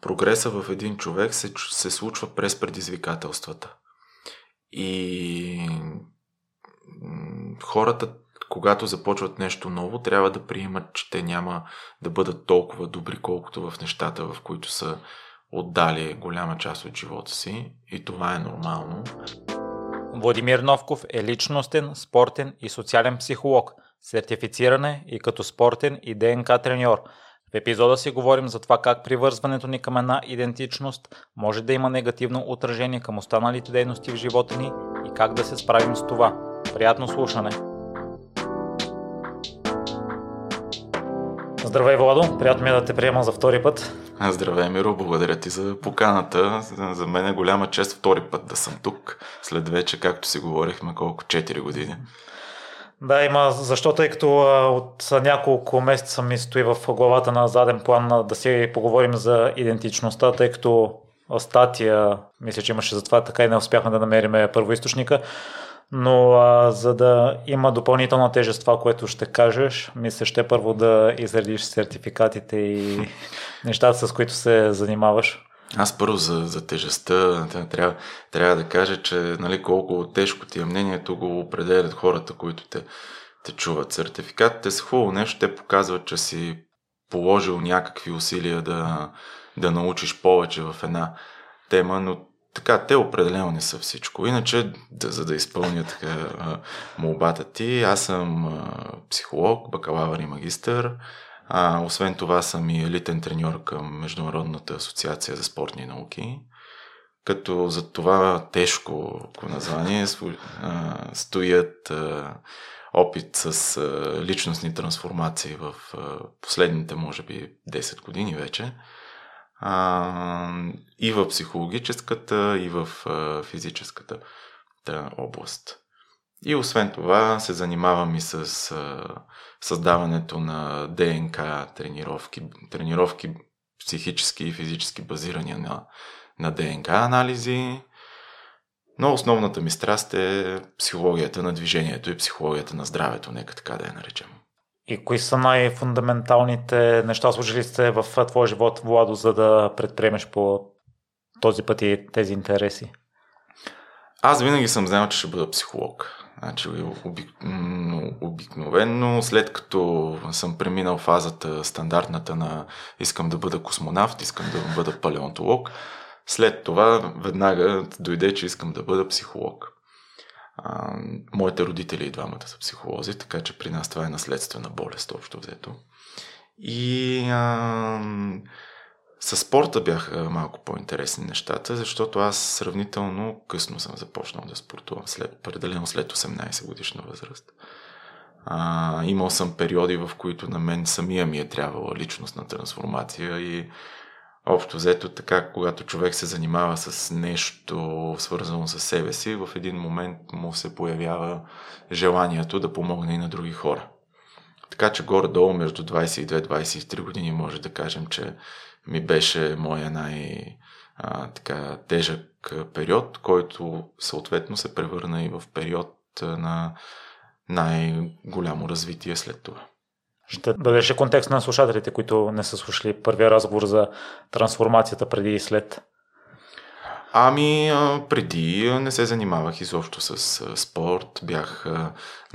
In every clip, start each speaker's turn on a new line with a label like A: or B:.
A: Прогреса в един човек се, се случва през предизвикателствата. И хората, когато започват нещо ново, трябва да приемат, че те няма да бъдат толкова добри, колкото в нещата, в които са отдали голяма част от живота си. И това е нормално.
B: Владимир Новков е личностен, спортен и социален психолог, сертифициране и като спортен и ДНК треньор. В епизода си говорим за това как привързването ни към една идентичност може да има негативно отражение към останалите дейности в живота ни и как да се справим с това. Приятно слушане! Здравей, Владо! Приятно ми е да те приема за втори път.
A: Здравей, Миро! Благодаря ти за поканата. За мен е голяма чест втори път да съм тук. След вече, както си говорихме, колко 4 години.
B: Да, има, защо тъй като от няколко месеца ми стои в главата на заден план да си поговорим за идентичността, тъй като статия, мисля, че имаше затова така и не успяхме да намерим първоисточника, но а, за да има допълнителна тежест това, което ще кажеш, мисля, ще първо да изредиш сертификатите и нещата, с които се занимаваш.
A: Аз първо за, за тежестта трябва, трябва да кажа, че нали, колко тежко ти е мнението го определят хората, които те, те чуват. Сертификатите са хубаво нещо, те показват, че си положил някакви усилия да, да научиш повече в една тема, но така, те определено не са всичко. Иначе, да, за да изпълня така молбата ти, аз съм психолог, бакалавър и магистър. А, освен това съм и елитен треньор към Международната асоциация за спортни науки. Като за това тежко название стоят опит с личностни трансформации в последните, може би, 10 години вече. И в психологическата, и в физическата област. И освен това се занимавам и с а, създаването на ДНК тренировки, тренировки психически и физически базирани на, на ДНК анализи. Но основната ми страст е психологията на движението и психологията на здравето, нека така да я наречем.
B: И кои са най-фундаменталните неща, служили сте в твоя живот, Владо, за да предприемеш по този път и тези интереси?
A: Аз винаги съм знал, че ще бъда психолог. Значи, обик... обикновено, след като съм преминал фазата стандартната на искам да бъда космонавт, искам да бъда палеонтолог, след това веднага дойде, че искам да бъда психолог. А, моите родители и двамата са психолози, така че при нас това е наследствена болест, общо взето. И а, с спорта бяха малко по-интересни нещата, защото аз сравнително късно съм започнал да спортувам, след, определено след 18 годишна възраст. А, имал съм периоди, в които на мен самия ми е трябвала личностна трансформация и общо взето така, когато човек се занимава с нещо свързано с себе си, в един момент му се появява желанието да помогне и на други хора. Така че горе-долу между 22-23 години може да кажем, че ми беше моя най- така, тежък период, който съответно се превърна и в период на най-голямо развитие след това.
B: Ще дадеш контекст на слушателите, които не са слушали първия разговор за трансформацията преди и след?
A: Ами, преди не се занимавах изобщо с спорт. Бях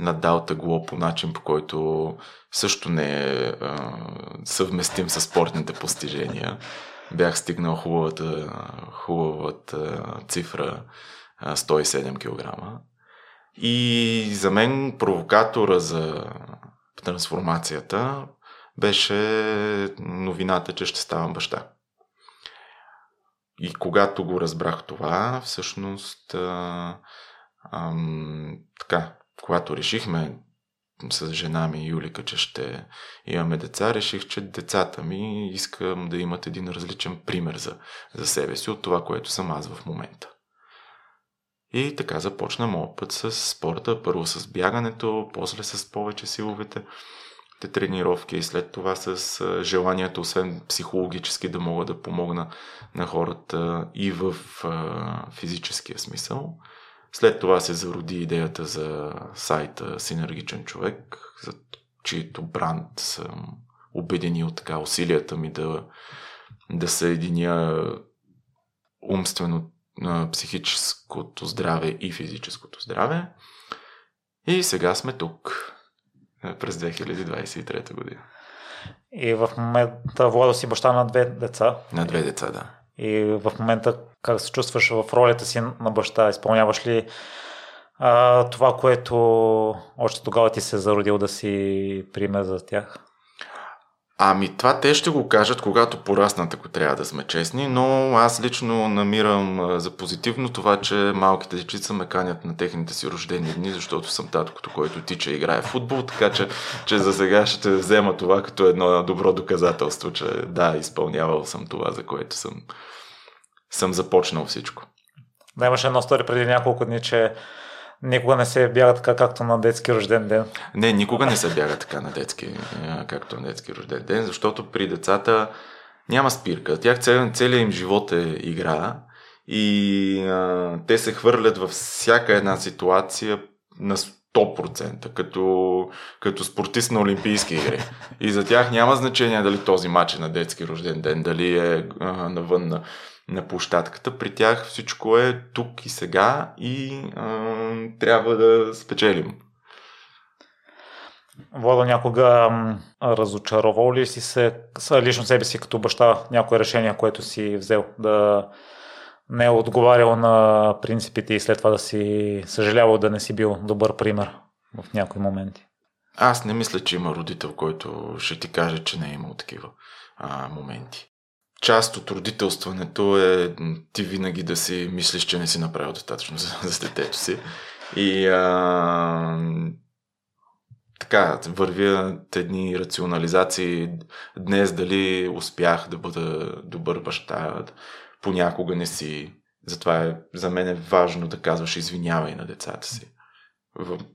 A: надал тегло по начин, по който също не е съвместим с спортните постижения. Бях стигнал хубавата, хубавата цифра 107 кг. И за мен провокатора за трансформацията беше новината, че ще ставам баща. И когато го разбрах това, всъщност, а, а, така, когато решихме с жена ми Юлика, че ще имаме деца, реших, че децата ми искам да имат един различен пример за, за себе си от това, което съм аз в момента. И така започна моят път с спорта, първо с бягането, после с повече силовете те тренировки и след това с желанието, освен психологически, да мога да помогна на хората и в физическия смисъл. След това се зароди идеята за сайта Синергичен човек, за чието бранд съм обединил така усилията ми да, да съединя умствено, психическото здраве и физическото здраве. И сега сме тук през 2023 година.
B: И в момента Владо си баща на две деца.
A: На две деца, да.
B: И в момента как се чувстваш в ролята си на баща? Изпълняваш ли а, това, което още тогава ти се е зародил да си пример за тях?
A: Ами това те ще го кажат, когато пораснат, ако трябва да сме честни, но аз лично намирам за позитивно това, че малките дечица ме канят на техните си рождени дни, защото съм таткото, който тича и играе в футбол, така че, че за сега ще взема това като едно добро доказателство, че да, изпълнявал съм това, за което съм, съм започнал всичко.
B: Да, имаше едно стори преди няколко дни, че Никога не се бяга така, както на детски рожден ден.
A: Не, никога не се бяга така на детски, както на детски рожден ден, защото при децата няма спирка. Тях цел, целият им живот е игра и а, те се хвърлят във всяка една ситуация на 100%, като, като спортист на Олимпийски игри. И за тях няма значение дали този матч е на детски рожден ден, дали е а, навън на на площадката. При тях всичко е тук и сега и а, трябва да спечелим.
B: Владо, някога разочаровал ли си се лично себе си като баща някое решение, което си взел да не е отговарял на принципите и след това да си съжалявал да не си бил добър пример в някои моменти?
A: Аз не мисля, че има родител, който ще ти каже, че не е имал такива а, моменти част от родителстването е ти винаги да си мислиш, че не си направил достатъчно за, за детето си. И а, така, вървя едни рационализации днес дали успях да бъда добър баща, понякога не си. Затова е, за мен е важно да казваш извинявай на децата си.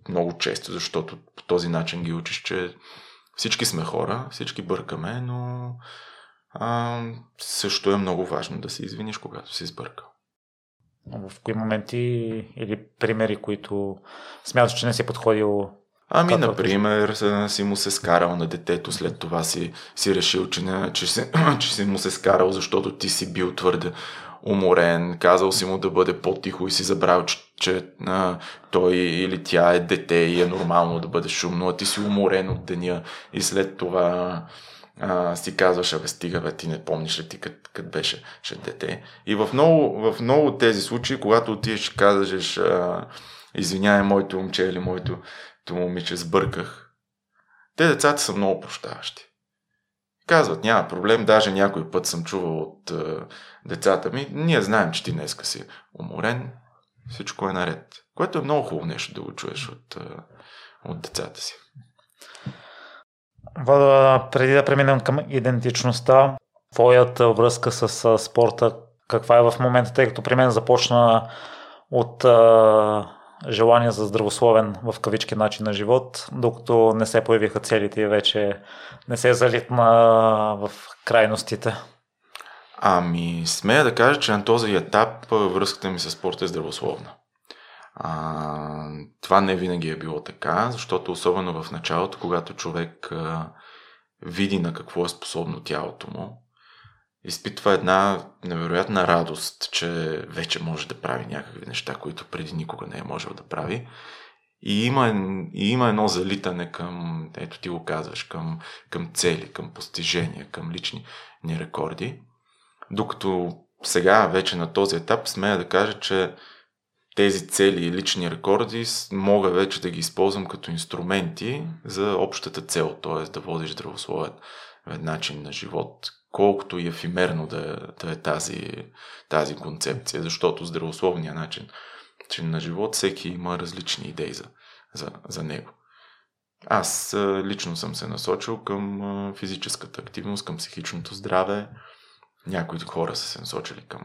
A: Много често, защото по този начин ги учиш, че всички сме хора, всички бъркаме, но а, също е много важно да се извиниш, когато си сбъркал.
B: В кои моменти или примери, които смяташ, че не си подходил
A: Ами, например, си му се скарал на детето, след това си, си решил, че, не, че, си, че си му се скарал, защото ти си бил твърде уморен, казал си му да бъде по-тихо и си забрал, че, че а, той или тя е дете и е нормално да бъде шумно, а ти си уморен от деня и след това а, си казваш, абе стига, бе, ти не помниш ли ти кът, беше ще дете. И в много, в много тези случаи, когато отидеш и казваш, извинявай, моето момче или моето момиче, сбърках, те децата са много прощаващи. Казват, няма проблем, даже някой път съм чувал от а, децата ми, ние знаем, че ти днеска си уморен, всичко е наред. Което е много хубаво нещо да го чуеш от, а, от децата си.
B: Вада, преди да преминем към идентичността, твоята връзка с спорта, каква е в момента, тъй като при мен започна от а, желание за здравословен в кавички начин на живот, докато не се появиха целите и вече не се залитна в крайностите.
A: Ами, смея да кажа, че на този етап връзката ми с спорта е здравословна. А, това не винаги е било така, защото особено в началото, когато човек а, види на какво е способно тялото му, изпитва една невероятна радост, че вече може да прави някакви неща, които преди никога не е можел да прави. И има, и има едно залитане към, ето ти го казваш, към, към цели, към постижения, към лични ни рекорди. Докато сега, вече на този етап, смея да кажа, че тези цели и лични рекорди мога вече да ги използвам като инструменти за общата цел, т.е. да водиш здравословен начин на живот, колкото и ефимерно да, да е тази, тази концепция, защото здравословният начин, начин на живот всеки има различни идеи за, за, за него. Аз лично съм се насочил към физическата активност, към психичното здраве. Някои хора са се насочили към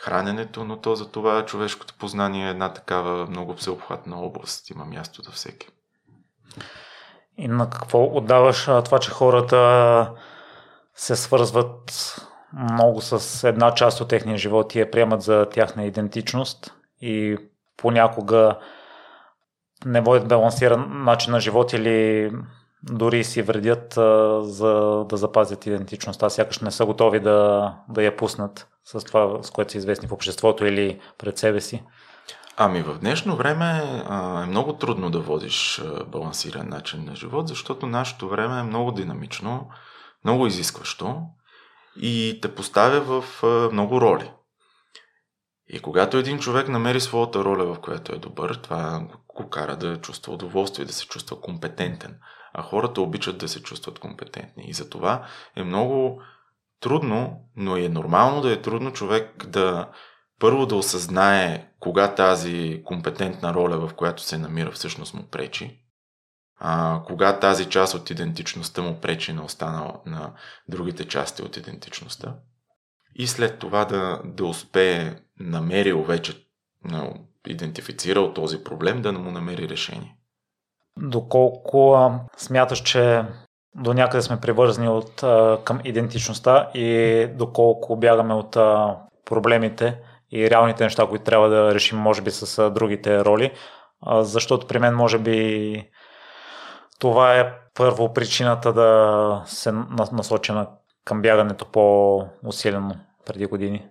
A: храненето, но то за това човешкото познание е една такава много всеобхватна област. Има място за всеки.
B: И на какво отдаваш това, че хората се свързват много с една част от техния живот и я приемат за тяхна идентичност и понякога не водят балансиран начин на живот или дори си вредят а, за да запазят идентичността, сякаш не са готови да, да я пуснат с това, с което са известни в обществото или пред себе си?
A: Ами в днешно време а, е много трудно да водиш а, балансиран начин на живот, защото нашето време е много динамично, много изискващо и те поставя в а, много роли. И когато един човек намери своята роля, в която е добър, това го кара да чувства удоволствие, да се чувства компетентен. А хората обичат да се чувстват компетентни. И затова е много трудно, но е нормално да е трудно човек да първо да осъзнае кога тази компетентна роля, в която се намира, всъщност му пречи. А, кога тази част от идентичността му пречи на останала на другите части от идентичността. И след това да, да успее намерил вече, идентифицирал този проблем, да му намери решение.
B: Доколко а, смяташ, че до някъде сме привързани от, а, към идентичността и доколко бягаме от а, проблемите и реалните неща, които трябва да решим, може би, с а, другите роли. А, защото при мен, може би, това е първо причината да се насочена към бягането по-усилено преди години.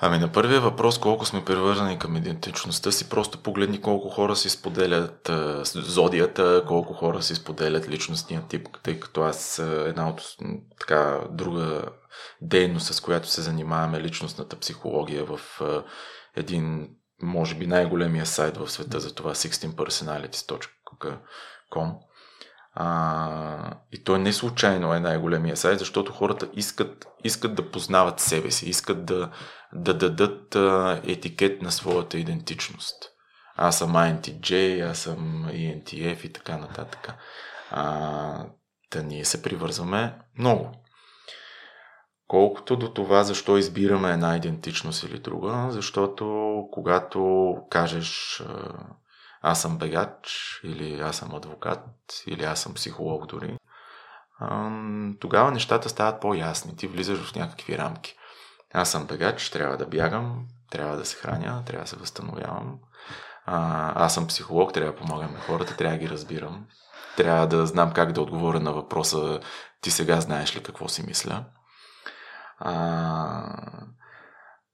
A: Ами на първия въпрос, колко сме привързани към идентичността си, просто погледни колко хора си споделят а, зодията, колко хора си споделят личностния тип, тъй като аз една от така друга дейност, с която се занимаваме, личностната психология в а, един, може би най-големия сайт в света за това 16personalities.com. А, и той не случайно е най-големия сайт, защото хората искат, искат да познават себе си, искат да, да дадат а, етикет на своята идентичност. Аз съм INTJ, аз съм ENTF и така нататък. А, да ние се привързваме много. Колкото до това, защо избираме една идентичност или друга, защото когато кажеш аз съм бегач, или аз съм адвокат, или аз съм психолог дори, тогава нещата стават по-ясни. Ти влизаш в някакви рамки. Аз съм бегач, трябва да бягам, трябва да се храня, трябва да се възстановявам. Аз съм психолог, трябва да помагам на хората, трябва да ги разбирам. Трябва да знам как да отговоря на въпроса ти сега знаеш ли какво си мисля. А,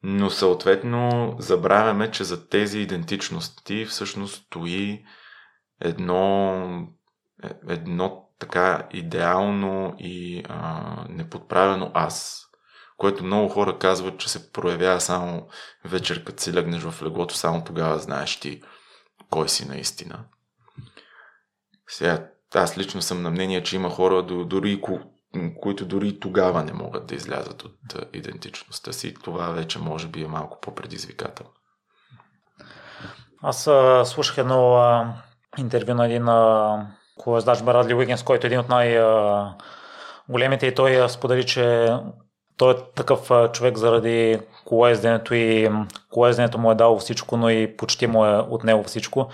A: но съответно забравяме, че за тези идентичности всъщност стои едно, е, едно така идеално и а, неподправено аз, което много хора казват, че се проявява само вечер, като си легнеш в леглото, само тогава знаеш ти кой си наистина. Сега, аз лично съм на мнение, че има хора, дори които дори тогава не могат да излязат от идентичността си. Това вече може би е малко по-предизвикателно.
B: Аз а, слушах едно а, интервю на един колездач Барадли Уигенс, който е един от най-големите и той сподели, че той е такъв а, човек заради колезденето и колезденето му е дало всичко, но и почти му е отнело всичко.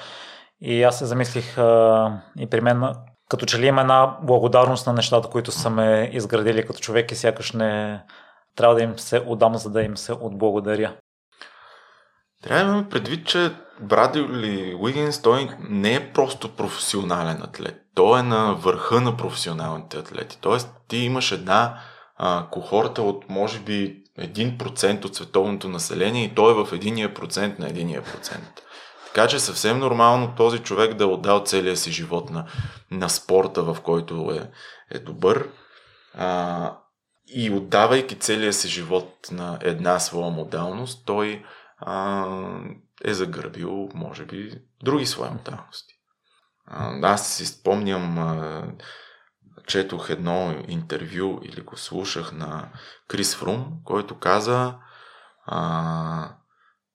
B: И аз се замислих а, и при мен като че ли има една благодарност на нещата, които са ме изградили като човек и сякаш не трябва да им се отдам, за да им се отблагодаря.
A: Трябва да имаме предвид, че Брадли Уигинс той не е просто професионален атлет. Той е на върха на професионалните атлети. Тоест ти имаш една а, кохорта от може би 1% от световното население и той е в единия процент на единия процент. Така че съвсем нормално този човек да е отдал целия си живот на, на спорта, в който е, е добър. А, и отдавайки целия си живот на една своя модалност, той а, е загърбил, може би, други свои модалности. А, аз си спомням, а, четох едно интервю или го слушах на Крис Фрум, който каза а,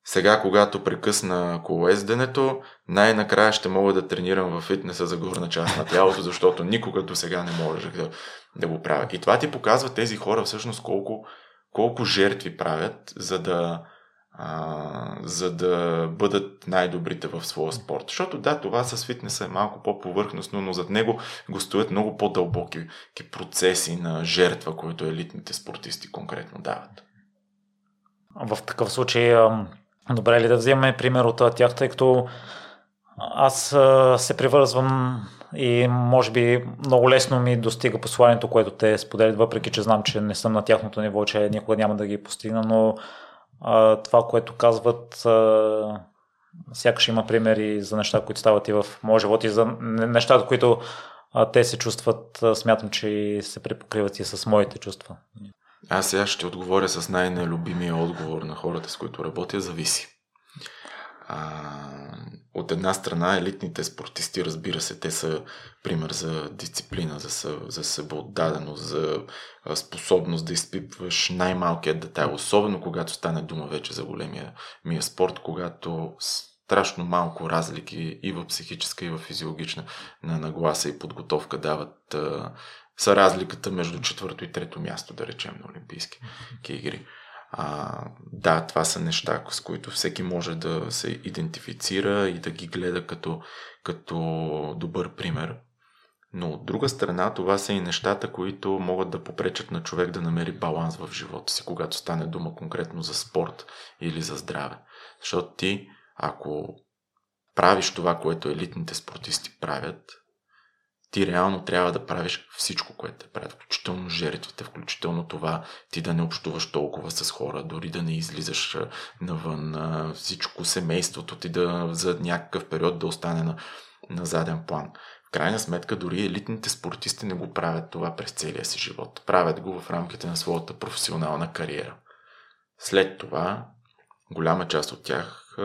A: сега, когато прекъсна колоезденето, най-накрая ще мога да тренирам в фитнеса за горна част на тялото, защото никога до сега не можех да, да го правя. И това ти показва тези хора всъщност колко, колко жертви правят, за да, а, за да бъдат най-добрите в своя спорт. Защото да, това с фитнеса е малко по-повърхностно, но зад него го стоят много по-дълбоки процеси на жертва, които елитните спортисти конкретно дават.
B: В такъв случай Добре ли да вземем пример от тях, тъй като аз се привързвам и може би много лесно ми достига посланието, което те споделят, въпреки че знам, че не съм на тяхното ниво, че никога няма да ги постигна, но това, което казват, сякаш има примери за неща, които стават и в моя живот и за нещата, които те се чувстват, смятам, че се препокриват и с моите чувства.
A: Аз сега ще отговоря с най-нелюбимия отговор на хората, с които работя, зависи. А, от една страна елитните спортисти, разбира се, те са пример за дисциплина, за, за себеотдаденост, за способност да изпипваш най-малкият детайл, особено когато стане дума вече за големия мия спорт, когато страшно малко разлики и в психическа, и в физиологична на нагласа и подготовка дават а, са разликата между четвърто и трето място, да речем, на Олимпийски игри. А, да, това са неща, с които всеки може да се идентифицира и да ги гледа като, като добър пример. Но от друга страна, това са и нещата, които могат да попречат на човек да намери баланс в живота си, когато стане дума конкретно за спорт или за здраве. Защото ти, ако правиш това, което елитните спортисти правят, ти реално трябва да правиш всичко, което те правят, включително жертвите, включително това ти да не общуваш толкова с хора, дори да не излизаш навън, всичко семейството ти да за някакъв период да остане на, на заден план. В крайна сметка, дори елитните спортисти не го правят това през целия си живот. Правят го в рамките на своята професионална кариера. След това, голяма част от тях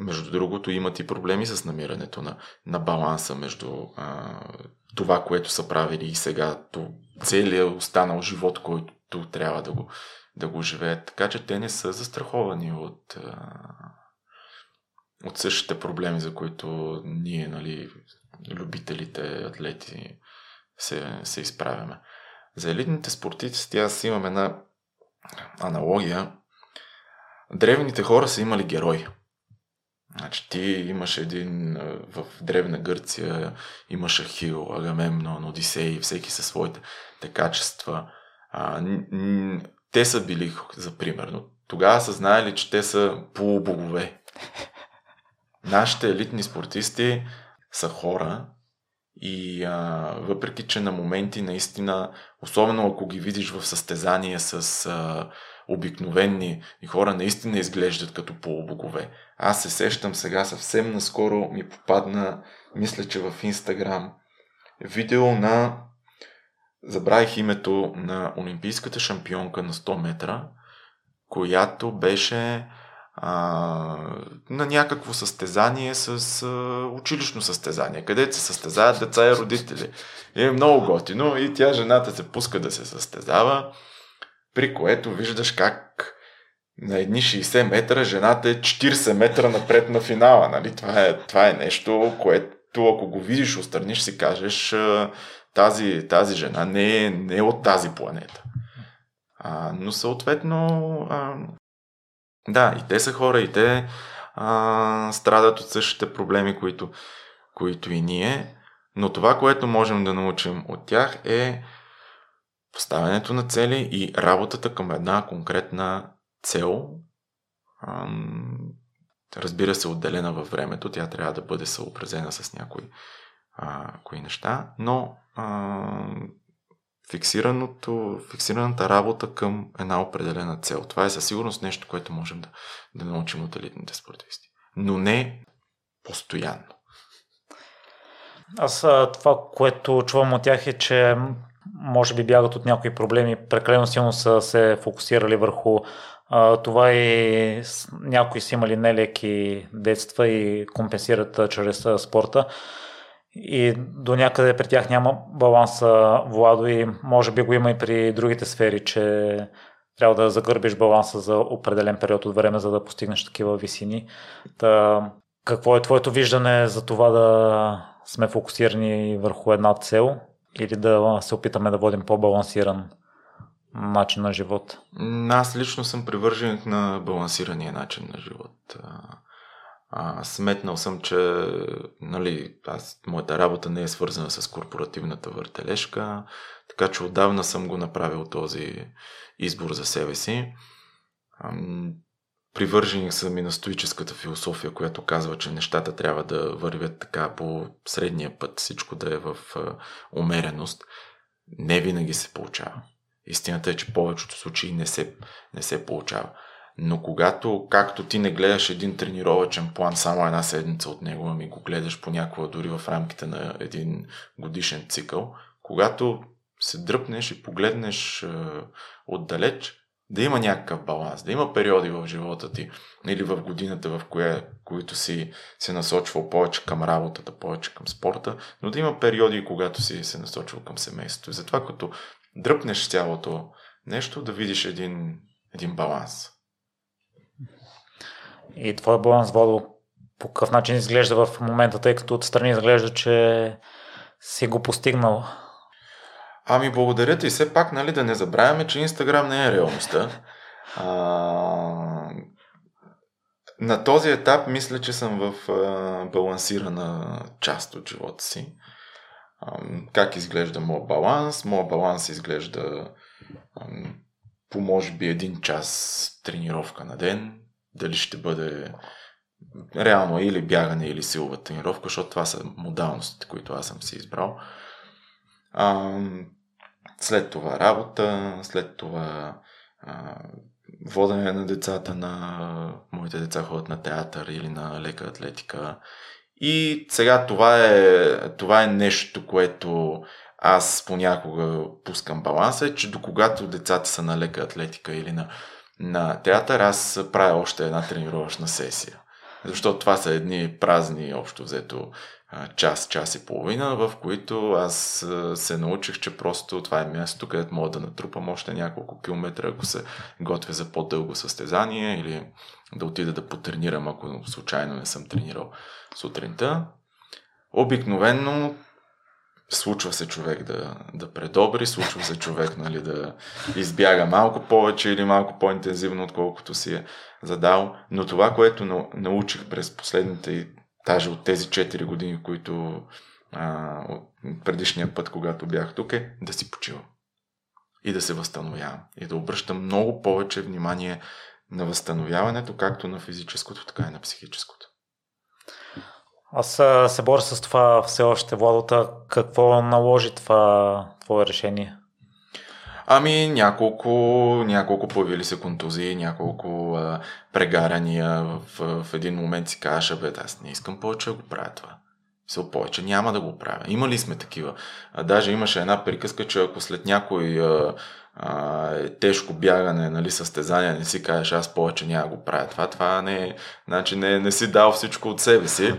A: между другото, имат и проблеми с намирането на, на баланса между а, това, което са правили и сега, то, целият останал живот, който трябва да го, да го живеят. Така че те не са застраховани от, а, от същите проблеми, за които ние, нали, любителите, атлети, се, се изправяме. За елитните спортисти аз имам една аналогия. Древните хора са имали герои. Значи ти имаш един в Древна Гърция, имаш Ахил, Агамемнон, Одисей, всеки със своите те качества. А, н- те са били, за примерно. Тогава са знаели, че те са полубогове. Нашите елитни спортисти са хора и а, въпреки, че на моменти наистина, особено ако ги видиш в състезание с а, обикновени хора, наистина изглеждат като полубогове. Аз се сещам сега съвсем наскоро ми попадна, мисля, че в Инстаграм, видео на забравих името на олимпийската шампионка на 100 метра, която беше а, на някакво състезание с а, училищно състезание, където се състезават деца и родители. И е много готино и тя жената се пуска да се състезава, при което виждаш как на едни 60 метра, жената е 40 метра напред на финала. Нали? Това, е, това е нещо, което ако го видиш отстрани, ще си кажеш тази, тази жена не е, не е от тази планета. А, но съответно, а, да, и те са хора, и те а, страдат от същите проблеми, които, които и ние. Но това, което можем да научим от тях е поставянето на цели и работата към една конкретна цел, разбира се, отделена във времето, тя трябва да бъде съобразена с някои а, кои неща, но а, фиксираното, фиксираната работа към една определена цел. Това е със сигурност нещо, което можем да, да научим от елитните спортисти. Но не постоянно.
B: Аз това, което чувам от тях е, че може би бягат от някои проблеми, прекалено силно са се фокусирали върху а, това и някои са имали нелеки детства и компенсират чрез спорта. И до някъде при тях няма баланса, Владо, и може би го има и при другите сфери, че трябва да загърбиш баланса за определен период от време, за да постигнеш такива висини. Та, какво е твоето виждане за това да сме фокусирани върху една цел или да се опитаме да водим по-балансиран начин на живот?
A: Аз лично съм привърженик на балансирания начин на живот. А, сметнал съм, че нали, аз, моята работа не е свързана с корпоративната въртележка, така че отдавна съм го направил този избор за себе си. Привържени съм и на стоическата философия, която казва, че нещата трябва да вървят така по средния път, всичко да е в умереност. Не винаги се получава. Истината е, че повечето случаи не се, не се получава. Но когато, както ти не гледаш един тренировачен план само една седмица от него, ами го гледаш понякога дори в рамките на един годишен цикъл, когато се дръпнеш и погледнеш е, отдалеч, да има някакъв баланс, да има периоди в живота ти или в годината, в кое, които си се насочвал повече към работата, повече към спорта, но да има периоди, когато си се насочвал към семейството. И затова като дръпнеш цялото нещо, да видиш един, един баланс.
B: И твой баланс, Водо, по какъв начин изглежда в момента, тъй като отстрани изглежда, че си го постигнал?
A: Ами благодаря ти. Все пак, нали, да не забравяме, че Инстаграм не е реалността. А, на този етап мисля, че съм в а, балансирана част от живота си. Как изглежда моят баланс? Моят баланс изглежда по може би един час тренировка на ден. Дали ще бъде реално или бягане, или силова тренировка, защото това са модалностите, които аз съм си избрал. А, след това работа, след това а, водене на децата на... Моите деца ходят на театър или на лека атлетика. И сега това е, това е нещо, което аз понякога пускам баланса, е, че до когато децата са на лека атлетика или на, на театър, аз правя още една тренировъчна сесия. Защото това са едни празни, общо взето, час, час и половина, в които аз се научих, че просто това е място, където мога да натрупам още няколко километра, ако се готвя за по-дълго състезание или да отида да потренирам, ако случайно не съм тренирал сутринта. Обикновенно случва се човек да, да предобри, случва се човек нали, да избяга малко повече или малко по-интензивно, отколкото си е задал. Но това, което научих през последните, даже от тези 4 години, които а, от предишния път, когато бях тук, е да си почивам. И да се възстановявам. И да обръщам много повече внимание на възстановяването, както на физическото, така и на психическото.
B: Аз се боря с това все още, Владота. Какво наложи това твое решение?
A: Ами няколко, няколко появили се контузии, няколко а, прегаряния. В, в един момент си казваш, бе, аз не искам повече да го правя това. Все повече няма да го правя. Имали сме такива. А, даже имаше една приказка, че ако след някой а, а, тежко бягане, нали, състезание, не си кажеш, аз повече няма го правя това, това не е, значи не, не си дал всичко от себе си.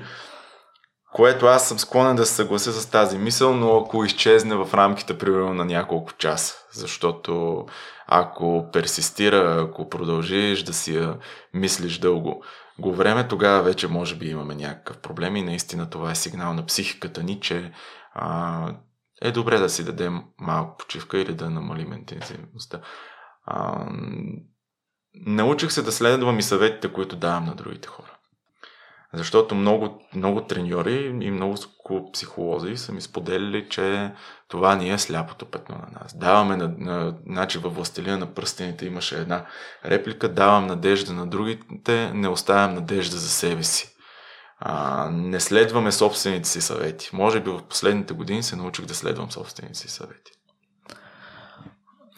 A: Което аз съм склонен да се съглася с тази мисъл, но ако изчезне в рамките примерно на няколко часа, защото ако персистира, ако продължиш да си я мислиш дълго го време, тогава вече може би имаме някакъв проблем и наистина това е сигнал на психиката ни, че а, е добре да си дадем малко почивка или да намалим интензивността. А, научих се да следвам и съветите, които давам на другите хора. Защото много, много треньори и много психолози са ми споделили, че това ни е сляпото петно на нас. Даваме, на, на, значи във властелина на пръстените имаше една реплика, давам надежда на другите, не оставям надежда за себе си. А, не следваме собствените си съвети. Може би в последните години се научих да следвам собствените си съвети.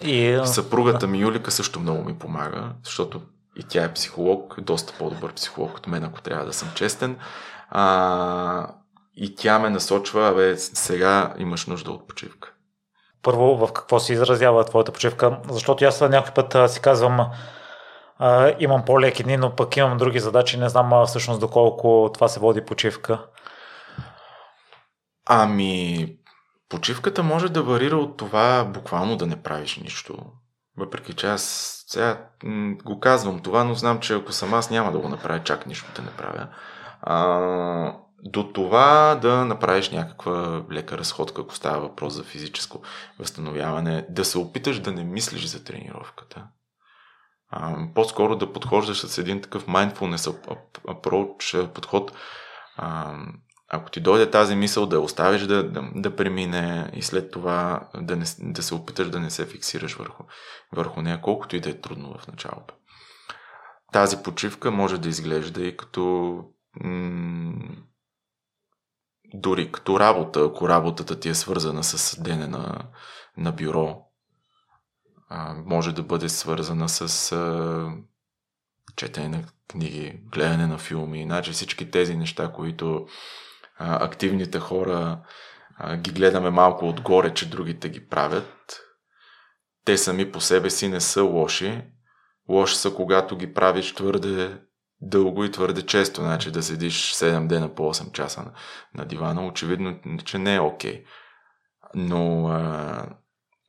A: И... Съпругата ми Юлика също много ми помага, защото и тя е психолог, доста по-добър психолог от мен, ако трябва да съм честен. А, и тя ме насочва, абе, сега имаш нужда от почивка.
B: Първо, в какво се изразява твоята почивка? Защото аз някой път си казвам, а, имам по-леки дни, но пък имам други задачи, не знам а, всъщност доколко това се води почивка.
A: Ами, почивката може да варира от това буквално да не правиш нищо. Въпреки че аз сега го казвам това, но знам, че ако съм аз няма да го направя, чак нищо да не правя. А, до това да направиш някаква лека разходка, ако става въпрос за физическо възстановяване, да се опиташ да не мислиш за тренировката. А, по-скоро да подхождаш с един такъв mindfulness approach, подход, а, ако ти дойде тази мисъл да оставиш да, да, да премине и след това да, не, да се опиташ да не се фиксираш върху, върху нея, колкото и да е трудно в началото. тази почивка може да изглежда и като м- дори като работа, ако работата ти е свързана с седене на, на бюро, а, може да бъде свързана с а, четене на книги, гледане на филми, значи всички тези неща, които а, активните хора а, ги гледаме малко отгоре, че другите ги правят. Те сами по себе си не са лоши. Лоши са, когато ги правиш твърде дълго и твърде често. Значи да седиш 7 дена по 8 часа на, на дивана, очевидно, че не е окей. Okay. Но а,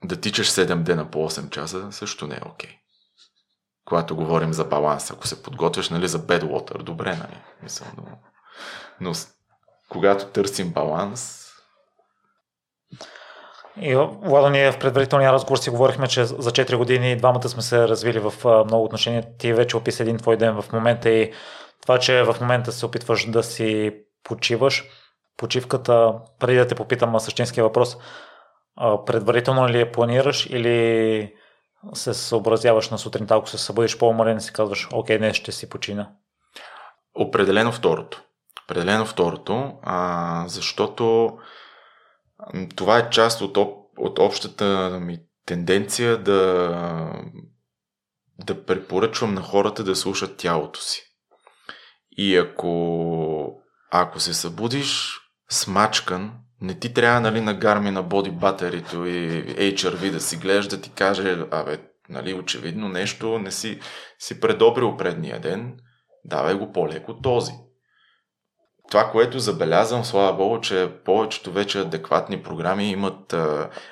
A: да тичаш 7 дена по 8 часа също не е окей. Okay. Когато говорим за баланс, ако се подготвяш нали, за Bedwater, добре, нали? Мисъл, но, но когато търсим баланс,
B: и, Владо, ние в предварителния разговор си говорихме, че за 4 години двамата сме се развили в много отношения. Ти вече описа един твой ден в момента и това, че в момента се опитваш да си почиваш. Почивката, преди да те попитам същинския въпрос, предварително ли я планираш или се съобразяваш на сутринта, ако се събудиш по-уморен и си казваш, окей, днес ще си почина?
A: Определено второто. Определено второто, а, защото това е част от, от общата ми тенденция да, да препоръчвам на хората да слушат тялото си. И ако, ако се събудиш смачкан, не ти трябва нали, на гарми на боди батерито и HRV да си гледаш да ти каже, абе, нали, очевидно нещо не си, си предобрил предния ден, давай го по-леко този това, което забелязвам, слава Богу, че повечето вече адекватни програми имат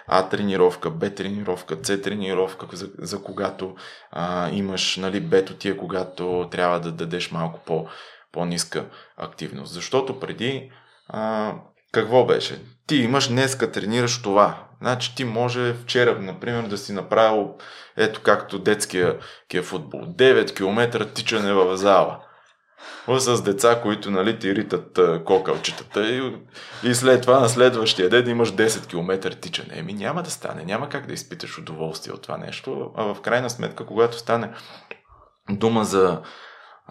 A: А тренировка, Б тренировка, С тренировка, за, за когато а, имаш нали, бето тия, когато трябва да дадеш малко по, по-ниска активност. Защото преди а, какво беше? Ти имаш днеска тренираш това. Значи ти може вчера, например, да си направил ето както детския футбол. 9 км тичане в зала с деца, които нали, ти ритат кокалчетата и, и след това на следващия ден имаш 10 км тичане. Еми няма да стане, няма как да изпиташ удоволствие от това нещо, а в крайна сметка, когато стане дума за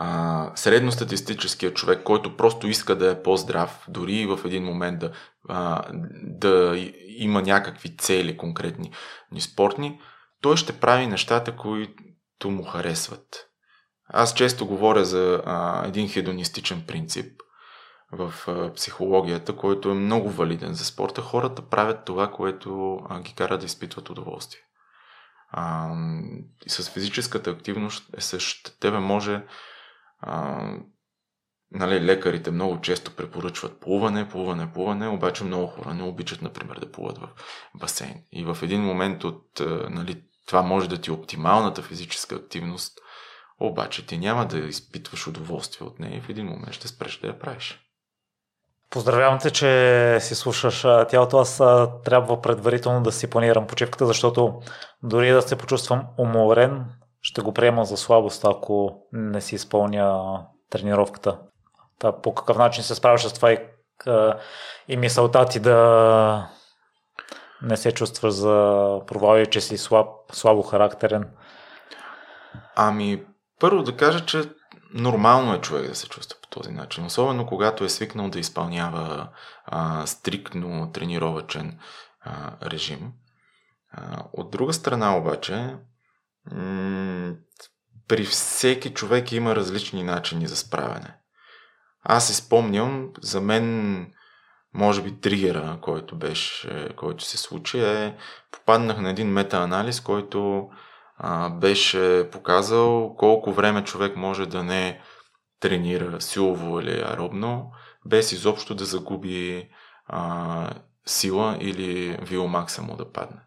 A: а, средностатистическия човек, който просто иска да е по-здрав, дори и в един момент да, а, да има някакви цели конкретни ни спортни, той ще прави нещата, които му харесват. Аз често говоря за а, един хедонистичен принцип в а, психологията, който е много валиден за спорта. Хората правят това, което а, ги кара да изпитват удоволствие. А, с физическата активност е също. Тебе може нали, лекарите много често препоръчват плуване, плуване, плуване, обаче много хора не обичат, например, да плуват в басейн. И в един момент от нали, това може да ти е оптималната физическа активност – обаче ти няма да изпитваш удоволствие от нея и в един момент ще спреш да я правиш.
B: Поздравявам те, че си слушаш тялото. Аз трябва предварително да си планирам почивката, защото дори да се почувствам уморен, ще го приема за слабост, ако не си изпълня тренировката. Та, по какъв начин се справяш с това и, и мисълта ти да не се чувстваш за провал че си слаб, слабо характерен?
A: Ами, първо да кажа, че нормално е човек да се чувства по този начин, особено когато е свикнал да изпълнява а, стриктно тренировачен а, режим. А, от друга страна обаче, при всеки човек има различни начини за справяне. Аз си спомням, за мен, може би тригера, който беше, който се случи, е попаднах на един метаанализ, който а, беше показал колко време човек може да не тренира силово или аеробно, без изобщо да загуби а, сила или виомакса му да падне.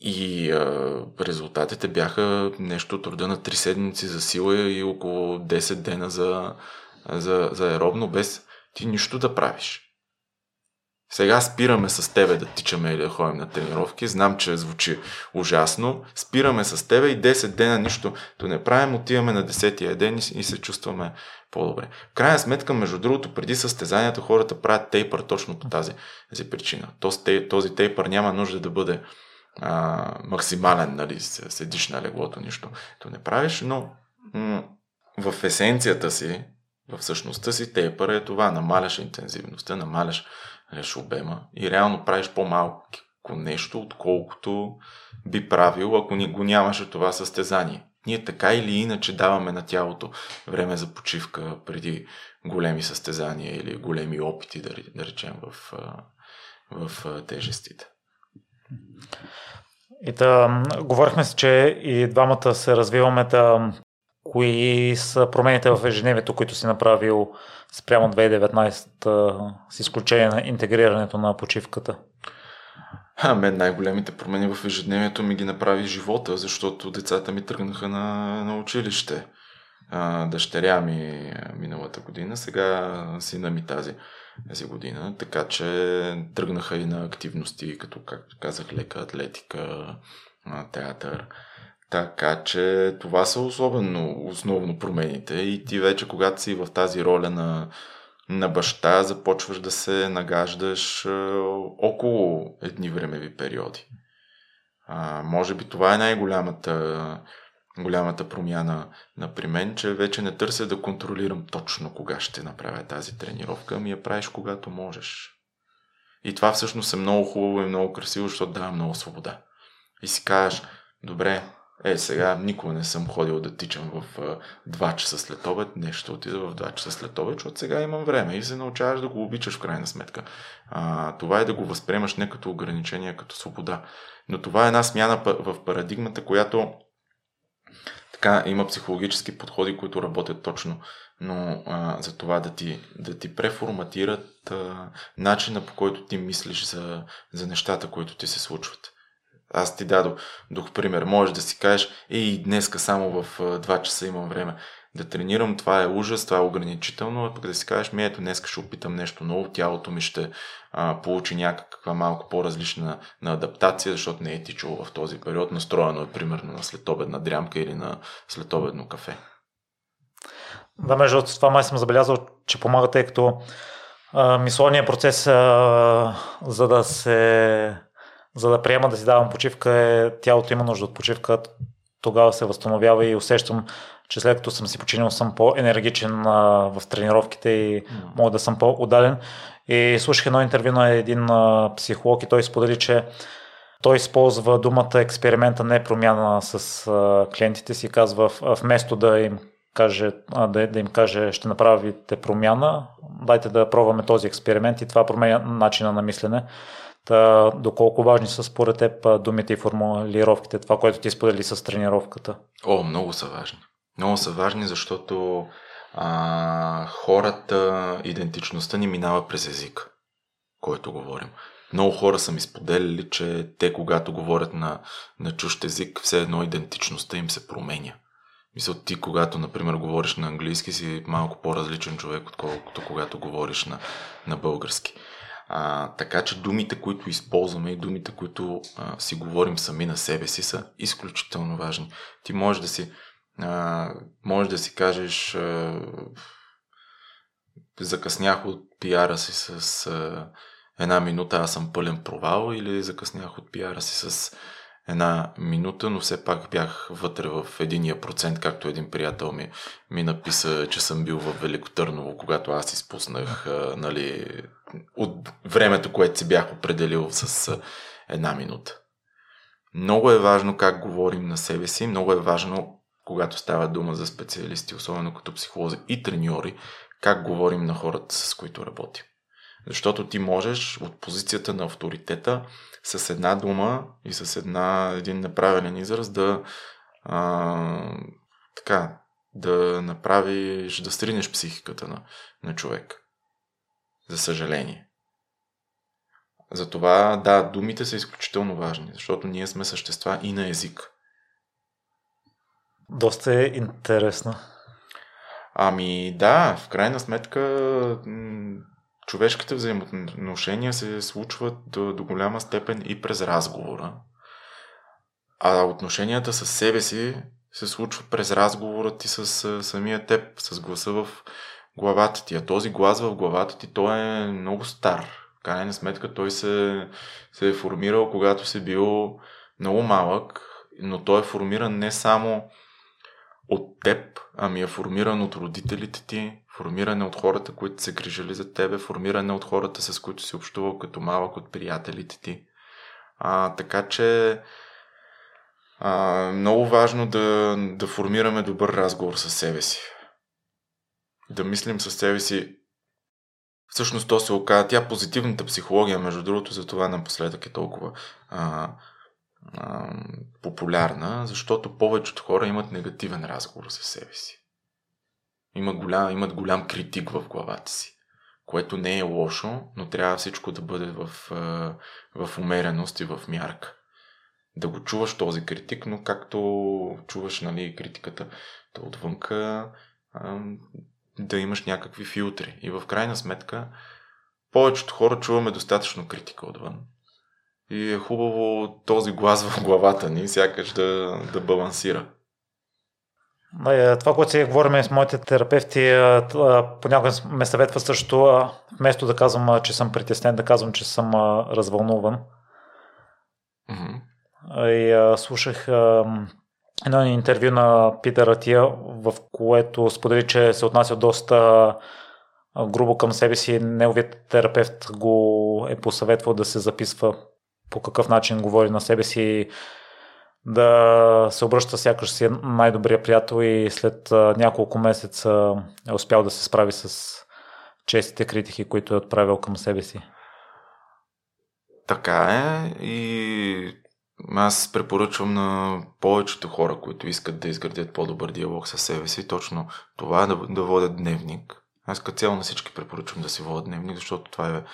A: И а, резултатите бяха нещо от рода на 3 седмици за сила и около 10 дена за, за, за аеробно, без ти нищо да правиш. Сега спираме с тебе да тичаме или да ходим на тренировки. Знам, че звучи ужасно. Спираме с тебе и 10 дена нищо да не правим. Отиваме на 10-я ден и се чувстваме по-добре. В крайна сметка, между другото, преди състезанията хората правят тейпър точно по тази, тази причина. Този, този тейпър няма нужда да бъде а, максимален, нали, седиш на леглото, нищо то не правиш, но м- в есенцията си, в същността си, те е това. Намаляш интензивността, намаляш реш обема и реално правиш по-малко нещо, отколкото би правил, ако ни го нямаше това състезание. Ние така или иначе даваме на тялото време за почивка преди големи състезания или големи опити, да, да речем, в, в тежестите.
B: И да, говорихме си, че и двамата се развиваме да кои са промените в ежедневието, които си направил спрямо 2019 с изключение на интегрирането на почивката?
A: А, мен най-големите промени в ежедневието ми ги направи живота, защото децата ми тръгнаха на, на училище. А, дъщеря ми миналата година, сега сина ми тази, тази година, така че тръгнаха и на активности, като, както казах, лека атлетика, театър. Така че това са особено основно промените и ти вече, когато си в тази роля на, на баща, започваш да се нагаждаш около едни времеви периоди. А, може би това е най-голямата голямата промяна на при мен, че вече не търся да контролирам точно кога ще направя тази тренировка, ми я правиш когато можеш. И това всъщност е много хубаво и много красиво, защото дава много свобода. И си кажеш, добре, е, сега никога не съм ходил да тичам в а, 2 часа след обед, не ще отида в 2 часа след обед, защото сега имам време и се научаваш да го обичаш в крайна сметка. А, това е да го възприемаш не като ограничение, а като свобода. Но това е една смяна в парадигмата, която така има психологически подходи, които работят точно, но а, за това да ти, да ти преформатират а, начина по който ти мислиш за, за нещата, които ти се случват. Аз ти дадох дух пример. Можеш да си кажеш, ей, днеска само в 2 часа имам време да тренирам, това е ужас, това е ограничително, а пък да си кажеш, ми ето днес ще опитам нещо ново, тялото ми ще а, получи някаква малко по-различна на адаптация, защото не е тичало в този период, настроено е примерно на следобедна дрямка или на следобедно кафе.
B: Да, между това май съм забелязал, че помага, тъй като а, мисловният процес, а, за да се за да приема да си давам почивка е тялото има нужда от почивка, тогава се възстановява и усещам, че след като съм си починил съм по-енергичен а, в тренировките и mm. мога да съм по-удален. И слушах едно интервю на един а, психолог и той сподели, че той използва думата експеримента, не промяна с а, клиентите си, казва вместо да им каже, да, да им каже ще направите промяна, дайте да пробваме този експеримент и това променя начина на мислене. Та, доколко важни са според теб думите и формулировките, това, което ти сподели с тренировката?
A: О, много са важни. Много са важни, защото а, хората, идентичността ни минава през език, който говорим. Много хора са ми споделили, че те, когато говорят на, на чужд език, все едно идентичността им се променя. Мисля, ти, когато, например, говориш на английски, си малко по-различен човек, отколкото когато говориш на, на български. А, така че думите, които използваме и думите, които а, си говорим сами на себе си, са изключително важни. Ти можеш да си, а, можеш да си кажеш а, закъснях от пиара си с а, една минута, аз съм пълен провал или закъснях от пиара си с една минута, но все пак бях вътре в единия процент, както един приятел ми, ми написа, че съм бил в Велико Търново, когато аз изпуснах нали, от времето, което си бях определил с една минута. Много е важно как говорим на себе си, много е важно, когато става дума за специалисти, особено като психолози и треньори, как говорим на хората, с които работим. Защото ти можеш от позицията на авторитета с една дума и с една, един неправилен израз да а, така, да направиш, да стринеш психиката на, на човек. За съжаление. Затова, да, думите са изключително важни, защото ние сме същества и на език.
B: Доста е интересно.
A: Ами да, в крайна сметка човешките взаимоотношения се случват до, до голяма степен и през разговора. А отношенията с себе си се случват през разговора ти с, с самия теб, с гласа в главата ти. А този глас в главата ти, той е много стар. В крайна сметка той се, се е формирал, когато си бил много малък, но той е формиран не само от теб, ами е формиран от родителите ти, формиране от хората, които се грижали за тебе, формиране от хората, с които си общувал като малък, от приятелите ти. А, така че а, много важно да, да формираме добър разговор с себе си. Да мислим със себе си. Всъщност то се оказа, тя позитивната психология, между другото, за това напоследък е толкова а, популярна, защото повечето хора имат негативен разговор с себе си. Има голям, имат голям критик в главата си, което не е лошо, но трябва всичко да бъде в, в умереност и в мярка. Да го чуваш този критик, но както чуваш нали, критиката отвънка, да имаш някакви филтри. И в крайна сметка, повечето хора чуваме достатъчно критика отвън. И е хубаво този глас в главата ни сякаш да, да балансира.
B: Това, което си говорим с моите терапевти, понякога ме съветва също, вместо да казвам, че съм притеснен, да казвам, че съм развълнуван. Mm-hmm. И слушах едно интервю на Питер Атия, в което сподели, че се отнася доста грубо към себе си. Неговият терапевт го е посъветвал да се записва по какъв начин говори на себе си, да се обръща сякаш си най-добрия приятел и след няколко месеца е успял да се справи с честите критики, които е отправил към себе си.
A: Така е и аз препоръчвам на повечето хора, които искат да изградят по-добър диалог с себе си, точно това да, да водят дневник. Аз като цяло на всички препоръчвам да си водят дневник, защото това е,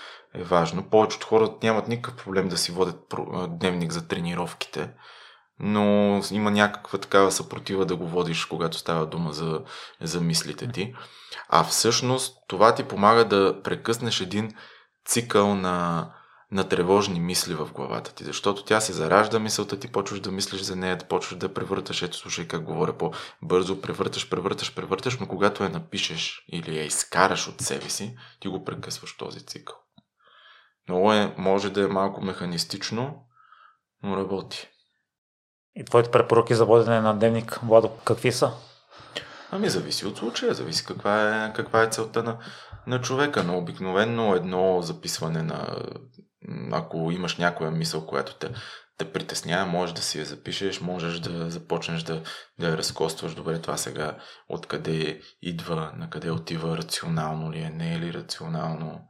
A: е важно. Повечето хора нямат никакъв проблем да си водят дневник за тренировките, но има някаква такава съпротива да го водиш, когато става дума за, за мислите ти. А всъщност това ти помага да прекъснеш един цикъл на, на тревожни мисли в главата ти, защото тя се заражда мисълта ти, почваш да мислиш за нея, да почваш да превърташ, ето слушай как говоря по-бързо, превърташ, превърташ, превърташ, но когато я напишеш или я изкараш от себе си, ти го прекъсваш този цикъл. Много е, може да е малко механистично, но работи.
B: И твоите препоръки за водене на дневник, Владо, какви са?
A: Ами зависи от случая, зависи каква е, каква е целта на, на човека. Но обикновено едно записване на ако имаш някоя мисъл, която те, те притеснява, можеш да си я запишеш, можеш да започнеш да, да я разкостваш добре това сега, откъде идва, на къде отива, рационално ли е, не е ли рационално.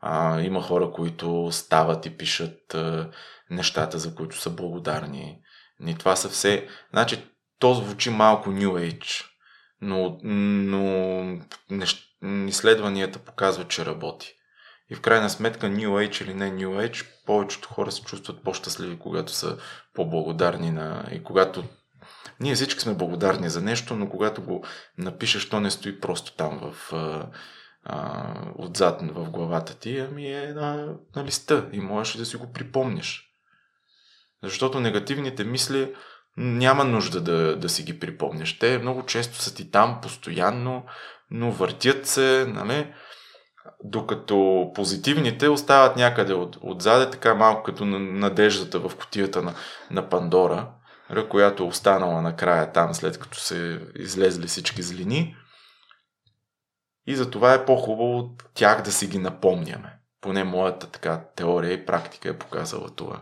A: А, има хора, които стават и пишат а, нещата, за които са благодарни. И това са все... Значи, то звучи малко New Age, но, но нещ... изследванията показват, че работи. И в крайна сметка New Age или не New Age, повечето хора се чувстват по-щастливи, когато са по-благодарни на... и когато ние всички сме благодарни за нещо, но когато го напишеш, то не стои просто там в, а, отзад в главата ти, ами е на, на листа и можеш да си го припомниш. Защото негативните мисли няма нужда да, да си ги припомняш. Те много често са ти там постоянно, но въртят се, нали? Докато позитивните остават някъде от, отзаде, така малко като надеждата в котията на, на Пандора, която е останала накрая там, след като се излезли всички злини. И затова е по-хубаво тях да си ги напомняме. Поне моята така теория и практика е показала това.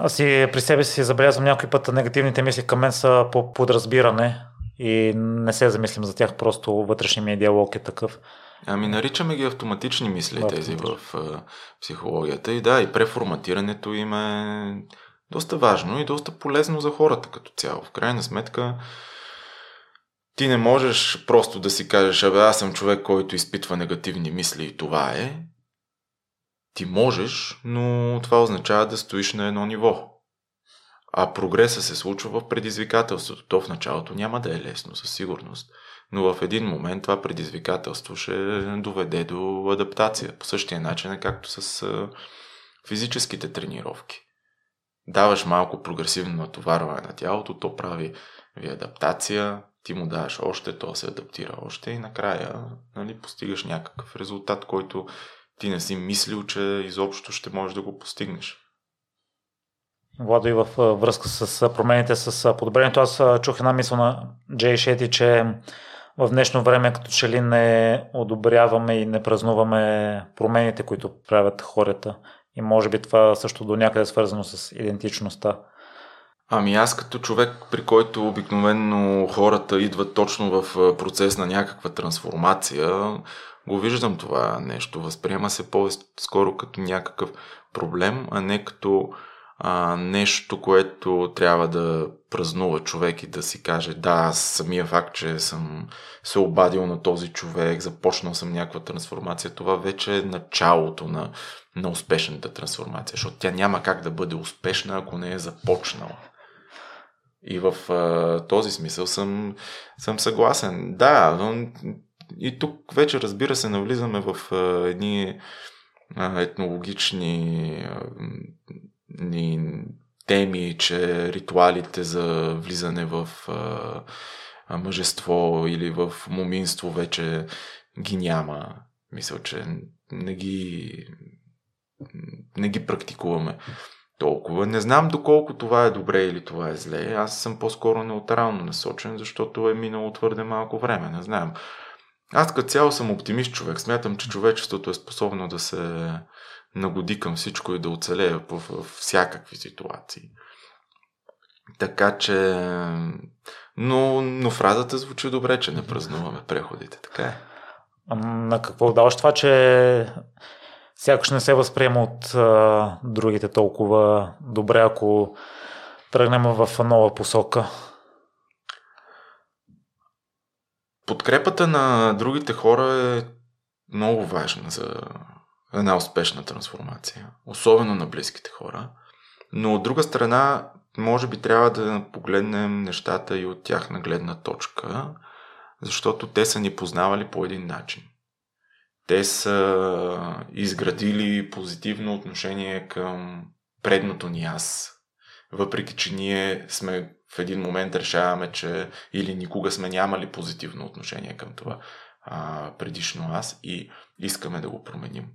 B: Аз си при себе си забелязвам някой път негативните мисли към мен са по подразбиране и не се замислям за тях, просто вътрешния ми диалог е такъв.
A: Ами наричаме ги автоматични мисли тези в а, психологията и да, и преформатирането им е доста важно и доста полезно за хората като цяло. В крайна сметка ти не можеш просто да си кажеш, абе аз съм човек, който изпитва негативни мисли и това е. Ти можеш, но това означава да стоиш на едно ниво. А прогреса се случва в предизвикателството. То в началото няма да е лесно, със сигурност. Но в един момент това предизвикателство ще доведе до адаптация. По същия начин, както с физическите тренировки. Даваш малко прогресивно натоварване на тялото, то прави ви адаптация, ти му даваш още, то се адаптира още и накрая нали, постигаш някакъв резултат, който ти не си мислил, че изобщо ще можеш да го постигнеш.
B: Владо, и в връзка с промените с подобрението. Аз чух една мисъл на Джей Шети, че в днешно време като че ли не одобряваме и не празнуваме промените, които правят хората. И може би това също до някъде е свързано с идентичността.
A: Ами аз като човек, при който обикновенно хората идват точно в процес на някаква трансформация, го виждам това нещо. Възприема се по-скоро като някакъв проблем, а не като а, нещо, което трябва да празнува човек и да си каже да, самия факт, че съм се обадил на този човек, започнал съм някаква трансформация, това вече е началото на, на успешната трансформация, защото тя няма как да бъде успешна, ако не е започнала. И в а, този смисъл съм, съм съгласен. Да, но и тук вече разбира се навлизаме в а, едни а, етнологични а, ни теми, че ритуалите за влизане в а, мъжество или в моминство вече ги няма. Мисля, че не ги, не ги практикуваме толкова. Не знам доколко това е добре или това е зле. Аз съм по-скоро неутрално насочен, защото е минало твърде малко време. Не знам. Аз като цяло съм оптимист човек. Смятам, че човечеството е способно да се нагоди към всичко и да оцелее в, всякакви ситуации. Така че... Но, но фразата звучи добре, че не празнуваме преходите. Така е.
B: На какво даваш това, че сякаш не се възприема от а, другите толкова добре, ако тръгнем в нова посока?
A: Подкрепата на другите хора е много важна за една успешна трансформация, особено на близките хора. Но от друга страна, може би трябва да погледнем нещата и от тяхна гледна точка, защото те са ни познавали по един начин. Те са изградили позитивно отношение към предното ни аз. Въпреки, че ние сме в един момент решаваме, че или никога сме нямали позитивно отношение към това а, предишно аз и искаме да го променим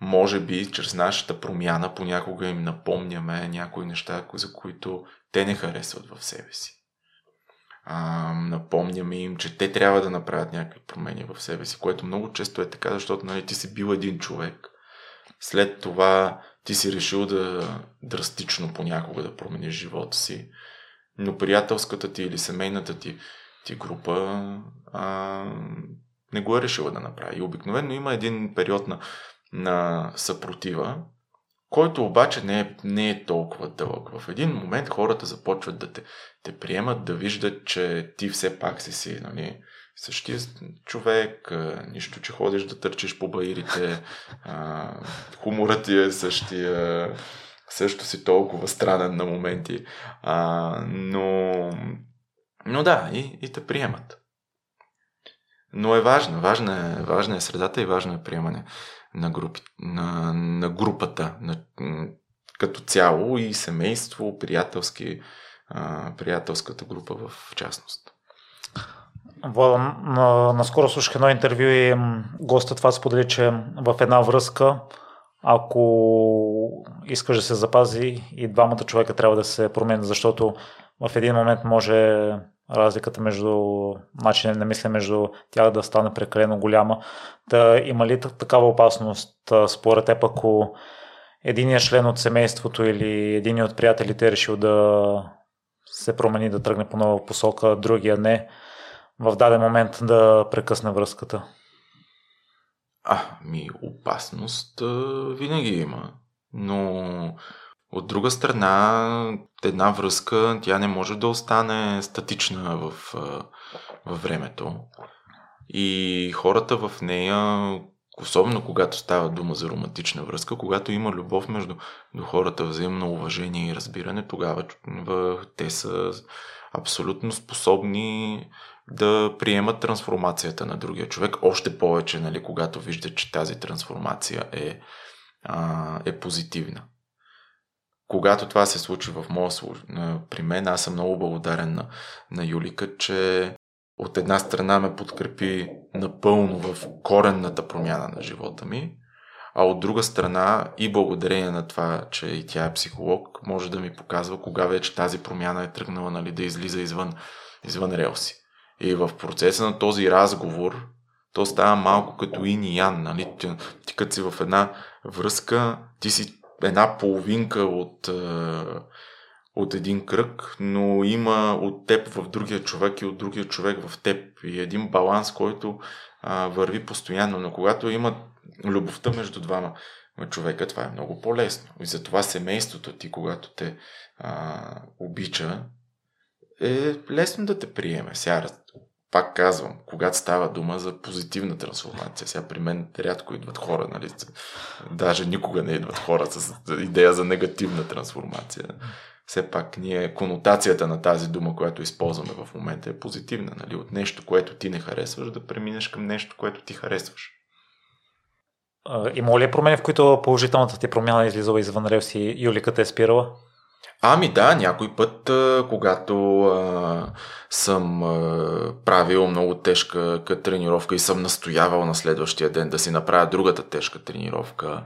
A: може би чрез нашата промяна понякога им напомняме някои неща, за които те не харесват в себе си. А, напомняме им, че те трябва да направят някакви промени в себе си, което много често е така, защото нали, ти си бил един човек. След това ти си решил да драстично понякога да промениш живота си, но приятелската ти или семейната ти, ти група а, не го е решила да направи. И обикновено има един период на на съпротива, който обаче не е, не е толкова дълъг. В един момент хората започват да те, те приемат, да виждат, че ти все пак си си нали, същия човек, нищо, че ходиш да търчиш по баирите, а, хуморът ти е същия, също си толкова странен на моменти, а, но, но да, и, и те приемат. Но е важна, важна е, важна е средата и важно е приемане на, групи, на, на групата на, като цяло и семейство, приятелски, а, приятелската група в частност.
B: На, наскоро слушах едно интервю и гостът това сподели, че в една връзка, ако искаш да се запази и двамата човека трябва да се променят, защото в един момент може разликата между начинът на мисля между тях да стане прекалено голяма. Да има ли такава опасност според теб, ако единият член от семейството или един от приятелите е решил да се промени, да тръгне по нова посока, другия не, в даден момент да прекъсне връзката?
A: А, ми опасност винаги има, но от друга страна, една връзка, тя не може да остане статична в, във времето. И хората в нея, особено когато става дума за романтична връзка, когато има любов между хората, взаимно уважение и разбиране, тогава те са абсолютно способни да приемат трансформацията на другия човек. Още повече, нали, когато виждат, че тази трансформация е, а, е позитивна когато това се случи в моя при мен, аз съм много благодарен на, на Юлика, че от една страна ме подкрепи напълно в коренната промяна на живота ми, а от друга страна и благодарение на това, че и тя е психолог, може да ми показва кога вече тази промяна е тръгнала нали, да излиза извън, извън релси. И в процеса на този разговор, то става малко като ин и ян. Нали? Ти, ти като си в една връзка, ти си една половинка от, е, от един кръг, но има от теб в другия човек и от другия човек в теб. И един баланс, който върви постоянно. Но когато има любовта между двама човека, това е много по-лесно. И затова семейството ти, когато те обича, е лесно да те приеме. Сега, пак казвам, когато става дума за позитивна трансформация. Сега при мен рядко идват хора, нали? Даже никога не идват хора с идея за негативна трансформация. Все пак ние, конотацията на тази дума, която използваме в момента е позитивна. Нали? От нещо, което ти не харесваш, да преминеш към нещо, което ти харесваш.
B: Има ли промени, в които положителната ти промяна излизала извън релси и Юликата е спирала?
A: Ами да, някой път, когато а, съм а, правил много тежка тренировка и съм настоявал на следващия ден да си направя другата тежка тренировка,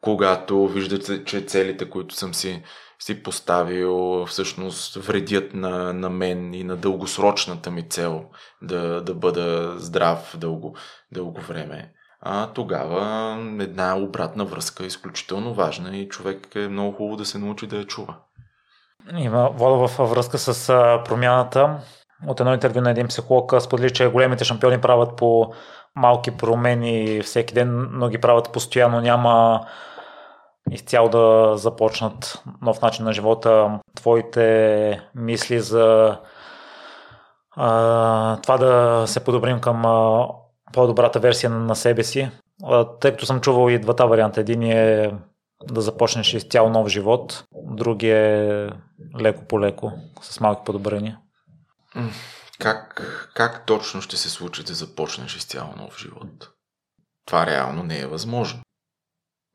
A: когато виждате, че целите, които съм си, си поставил, всъщност вредят на, на мен и на дългосрочната ми цел да, да бъда здрав дълго, дълго време. А тогава една обратна връзка е изключително важна и човек е много хубаво да се научи да я чува.
B: Има вода в връзка с промяната. От едно интервю на един психолог сподели, че големите шампиони правят по малки промени всеки ден, но ги правят постоянно. Няма изцяло да започнат нов начин на живота. Твоите мисли за а, това да се подобрим към а, по-добрата версия на себе си. А, тъй като съм чувал и двата варианта. Един е да започнеш изцяло нов живот, други е леко по леко, с малки подобрения.
A: Как, как точно ще се случи да започнеш изцяло нов живот? Това реално не е възможно.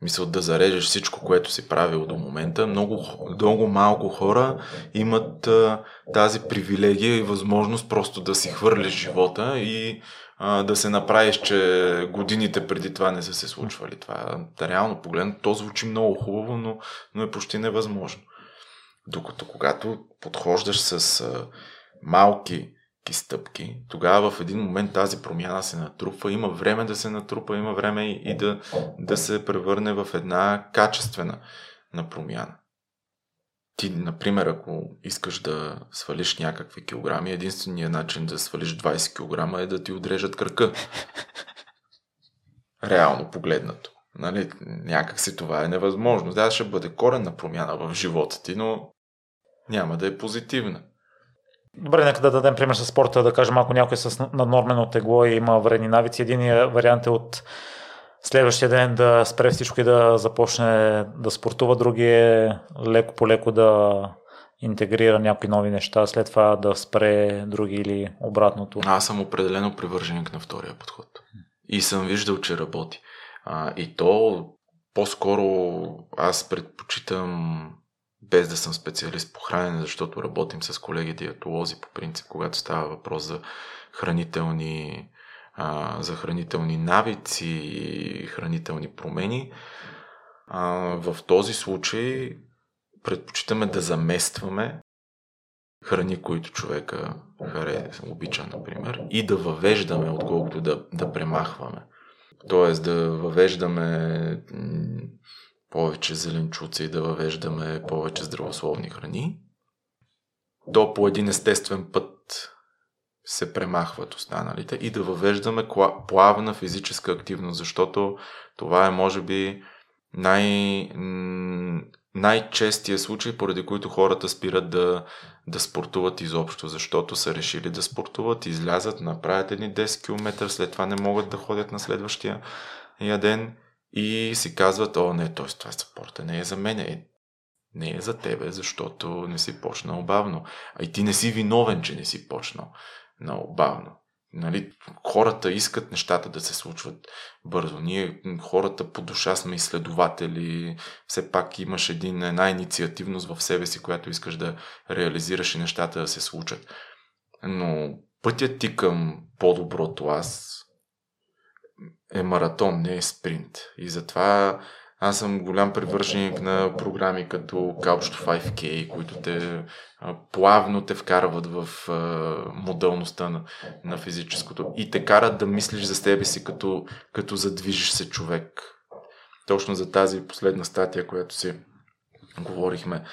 A: Мисъл да зарежеш всичко, което си правил до момента. Много, много малко хора имат а, тази привилегия и възможност просто да си хвърлиш живота и да се направиш, че годините преди това не са се случвали. Това реално погледно, то звучи много хубаво, но, но е почти невъзможно. Докато когато подхождаш с а, малки стъпки, тогава в един момент тази промяна се натрупва, има време да се натрупа, има време и да, да се превърне в една качествена на промяна. Ти, например, ако искаш да свалиш някакви килограми, единственият начин да свалиш 20 кг е да ти отрежат кръка. Реално погледнато. Нали, някак си това е невъзможно. Да, ще бъде коренна промяна в живота ти, но няма да е позитивна.
B: Добре, нека да дадем пример с спорта, да кажем, ако някой е с наднормено тегло и има вредни навици, един вариант е от следващия ден да спре всичко и да започне да спортува, други е леко по леко да интегрира някакви нови неща, след това да спре други или обратното.
A: Аз съм определено привърженик на втория подход. И съм виждал, че работи. А, и то по-скоро аз предпочитам без да съм специалист по хранене, защото работим с колеги диетолози по принцип, когато става въпрос за хранителни а, за хранителни навици и хранителни промени. А, в този случай предпочитаме да заместваме храни, които човека хареса, обича, например, и да въвеждаме, отколкото да, да премахваме. Тоест да въвеждаме повече зеленчуци да въвеждаме повече здравословни храни. То по един естествен път се премахват останалите и да въвеждаме плавна физическа активност, защото това е може би най- най-честия случай, поради който хората спират да, да спортуват изобщо, защото са решили да спортуват, излязат, направят едни 10 км, след това не могат да ходят на следващия ден и си казват, о не, т.е. това спорта не е за мен, е, не е за тебе, защото не си почнал бавно. А и ти не си виновен, че не си почнал много бавно. Нали, хората искат нещата да се случват бързо. Ние, хората по душа сме изследователи, все пак имаш един, една инициативност в себе си, която искаш да реализираш и нещата да се случат. Но пътят ти към по-доброто аз е маратон, не е спринт. И затова аз съм голям привърженик на програми като Couch to 5K, които те плавно те вкарват в моделността на, на физическото и те карат да мислиш за себе си като, като задвижиш се човек. Точно за тази последна статия, която си говорихме,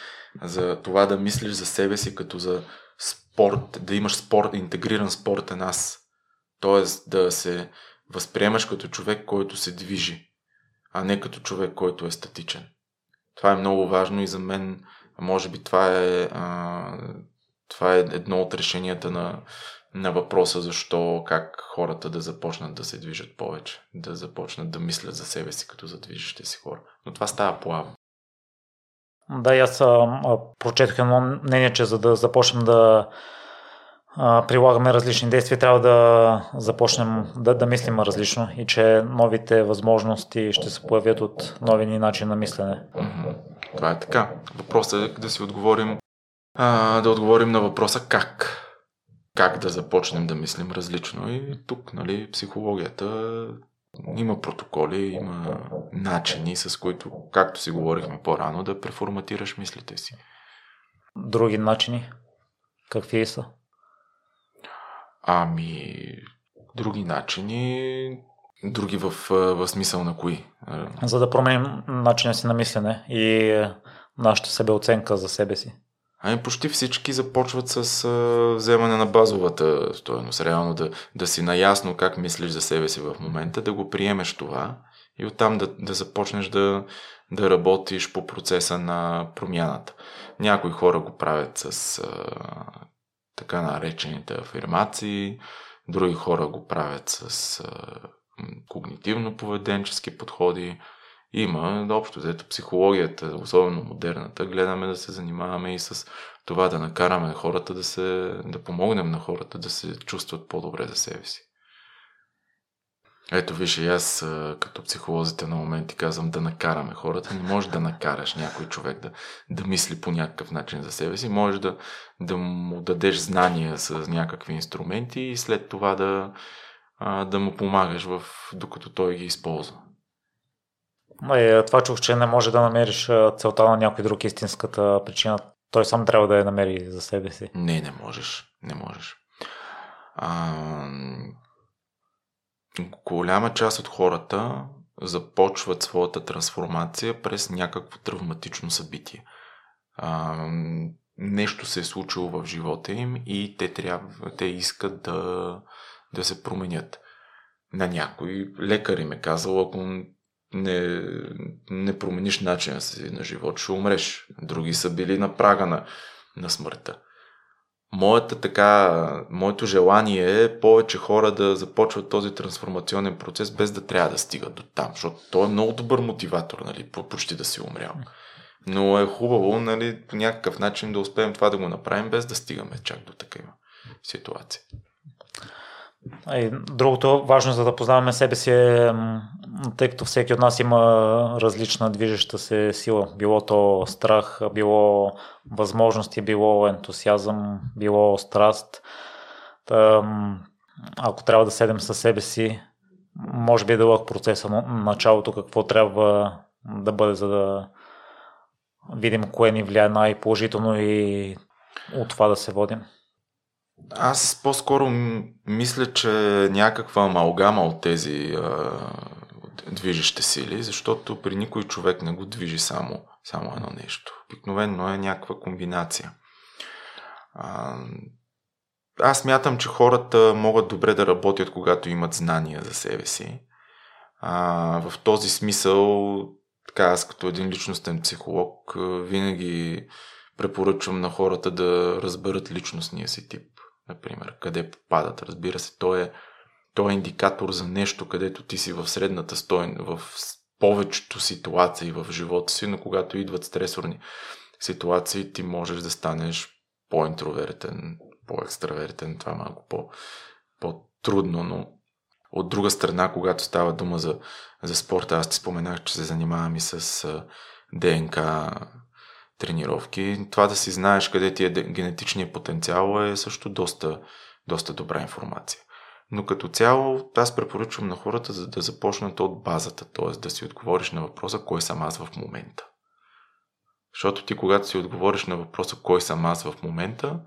A: за това да мислиш за себе си като за спорт, да имаш спорт, интегриран спортен аз. Тоест да се възприемаш като човек, който се движи, а не като човек, който е статичен. Това е много важно и за мен, може би това е, а, това е едно от решенията на, на въпроса защо, как хората да започнат да се движат повече, да започнат да мислят за себе си като за движещи си хора. Но това става плавно.
B: Да, аз прочетох едно мнение, че за да започнем да а, прилагаме различни действия, трябва да започнем да, да мислим различно и че новите възможности ще се появят от нови ни начин на мислене.
A: Това е така. Въпросът е да си отговорим, а, да отговорим на въпроса как. Как да започнем да мислим различно. И тук, нали, психологията има протоколи, има начини, с които, както си говорихме по-рано, да преформатираш мислите си.
B: Други начини? Какви са?
A: Ами, други начини, други в, в смисъл на кои?
B: За да променим начина си на мислене и нашата себеоценка за себе си.
A: Ами почти всички започват с а, вземане на базовата стоеност. Реално да, да си наясно как мислиш за себе си в момента, да го приемеш това и оттам да, да започнеш да, да работиш по процеса на промяната. Някои хора го правят с а, така наречените афирмации, други хора го правят с когнитивно-поведенчески подходи. Има, общо взето психологията, особено модерната, гледаме да се занимаваме и с това да накараме хората да се, да помогнем на хората да се чувстват по-добре за себе си. Ето виж, и аз като психолозите на моменти казвам да накараме хората. Не можеш да накараш някой човек да, да мисли по някакъв начин за себе си. Можеш да, да му дадеш знания с някакви инструменти и след това да, да му помагаш, в, докато той ги използва.
B: Е, това чух, че не може да намериш целта на някой друг истинската причина. Той сам трябва да я намери за себе си.
A: Не, не можеш. Не можеш. А, голяма част от хората започват своята трансформация през някакво травматично събитие. А, нещо се е случило в живота им и те трябва, те искат да, да се променят. На някой лекар им е казал, ако не, не промениш начина си на живот, ще умреш. Други са били на прага на, на смъртта. Моята така, моето желание е повече хора да започват този трансформационен процес без да трябва да стигат до там, защото той е много добър мотиватор, нали, почти да си умрял. Но е хубаво, нали, по някакъв начин да успеем това да го направим без да стигаме чак до такива ситуации.
B: И другото важно за да познаваме себе си е, тъй като всеки от нас има различна движеща се сила. Било то страх, било възможности, било ентусиазъм, било страст. Та, ако трябва да седем със себе си, може би е дълъг процеса на началото, какво трябва да бъде, за да видим кое ни влияе най-положително и от това да се водим.
A: Аз по-скоро мисля, че някаква амалгама от тези а, движещи сили, защото при никой човек не го движи само, само едно нещо. Обикновено е някаква комбинация. А, аз мятам, че хората могат добре да работят, когато имат знания за себе си. А, в този смисъл, така аз като един личностен психолог, винаги препоръчвам на хората да разберат личностния си тип например, къде попадат. Разбира се, той е, той е индикатор за нещо, където ти си в средната стойност, в повечето ситуации в живота си, но когато идват стресорни ситуации, ти можеш да станеш по-интровертен, по-екстравертен, това е малко по, по-трудно, но от друга страна, когато става дума за, за спорта, аз ти споменах, че се занимавам и с ДНК тренировки. Това да си знаеш къде ти е генетичният потенциал е също доста, доста добра информация. Но като цяло аз препоръчвам на хората за да започнат от базата, т.е. да си отговориш на въпроса кой съм аз в момента. Защото ти когато си отговориш на въпроса кой съм аз в момента,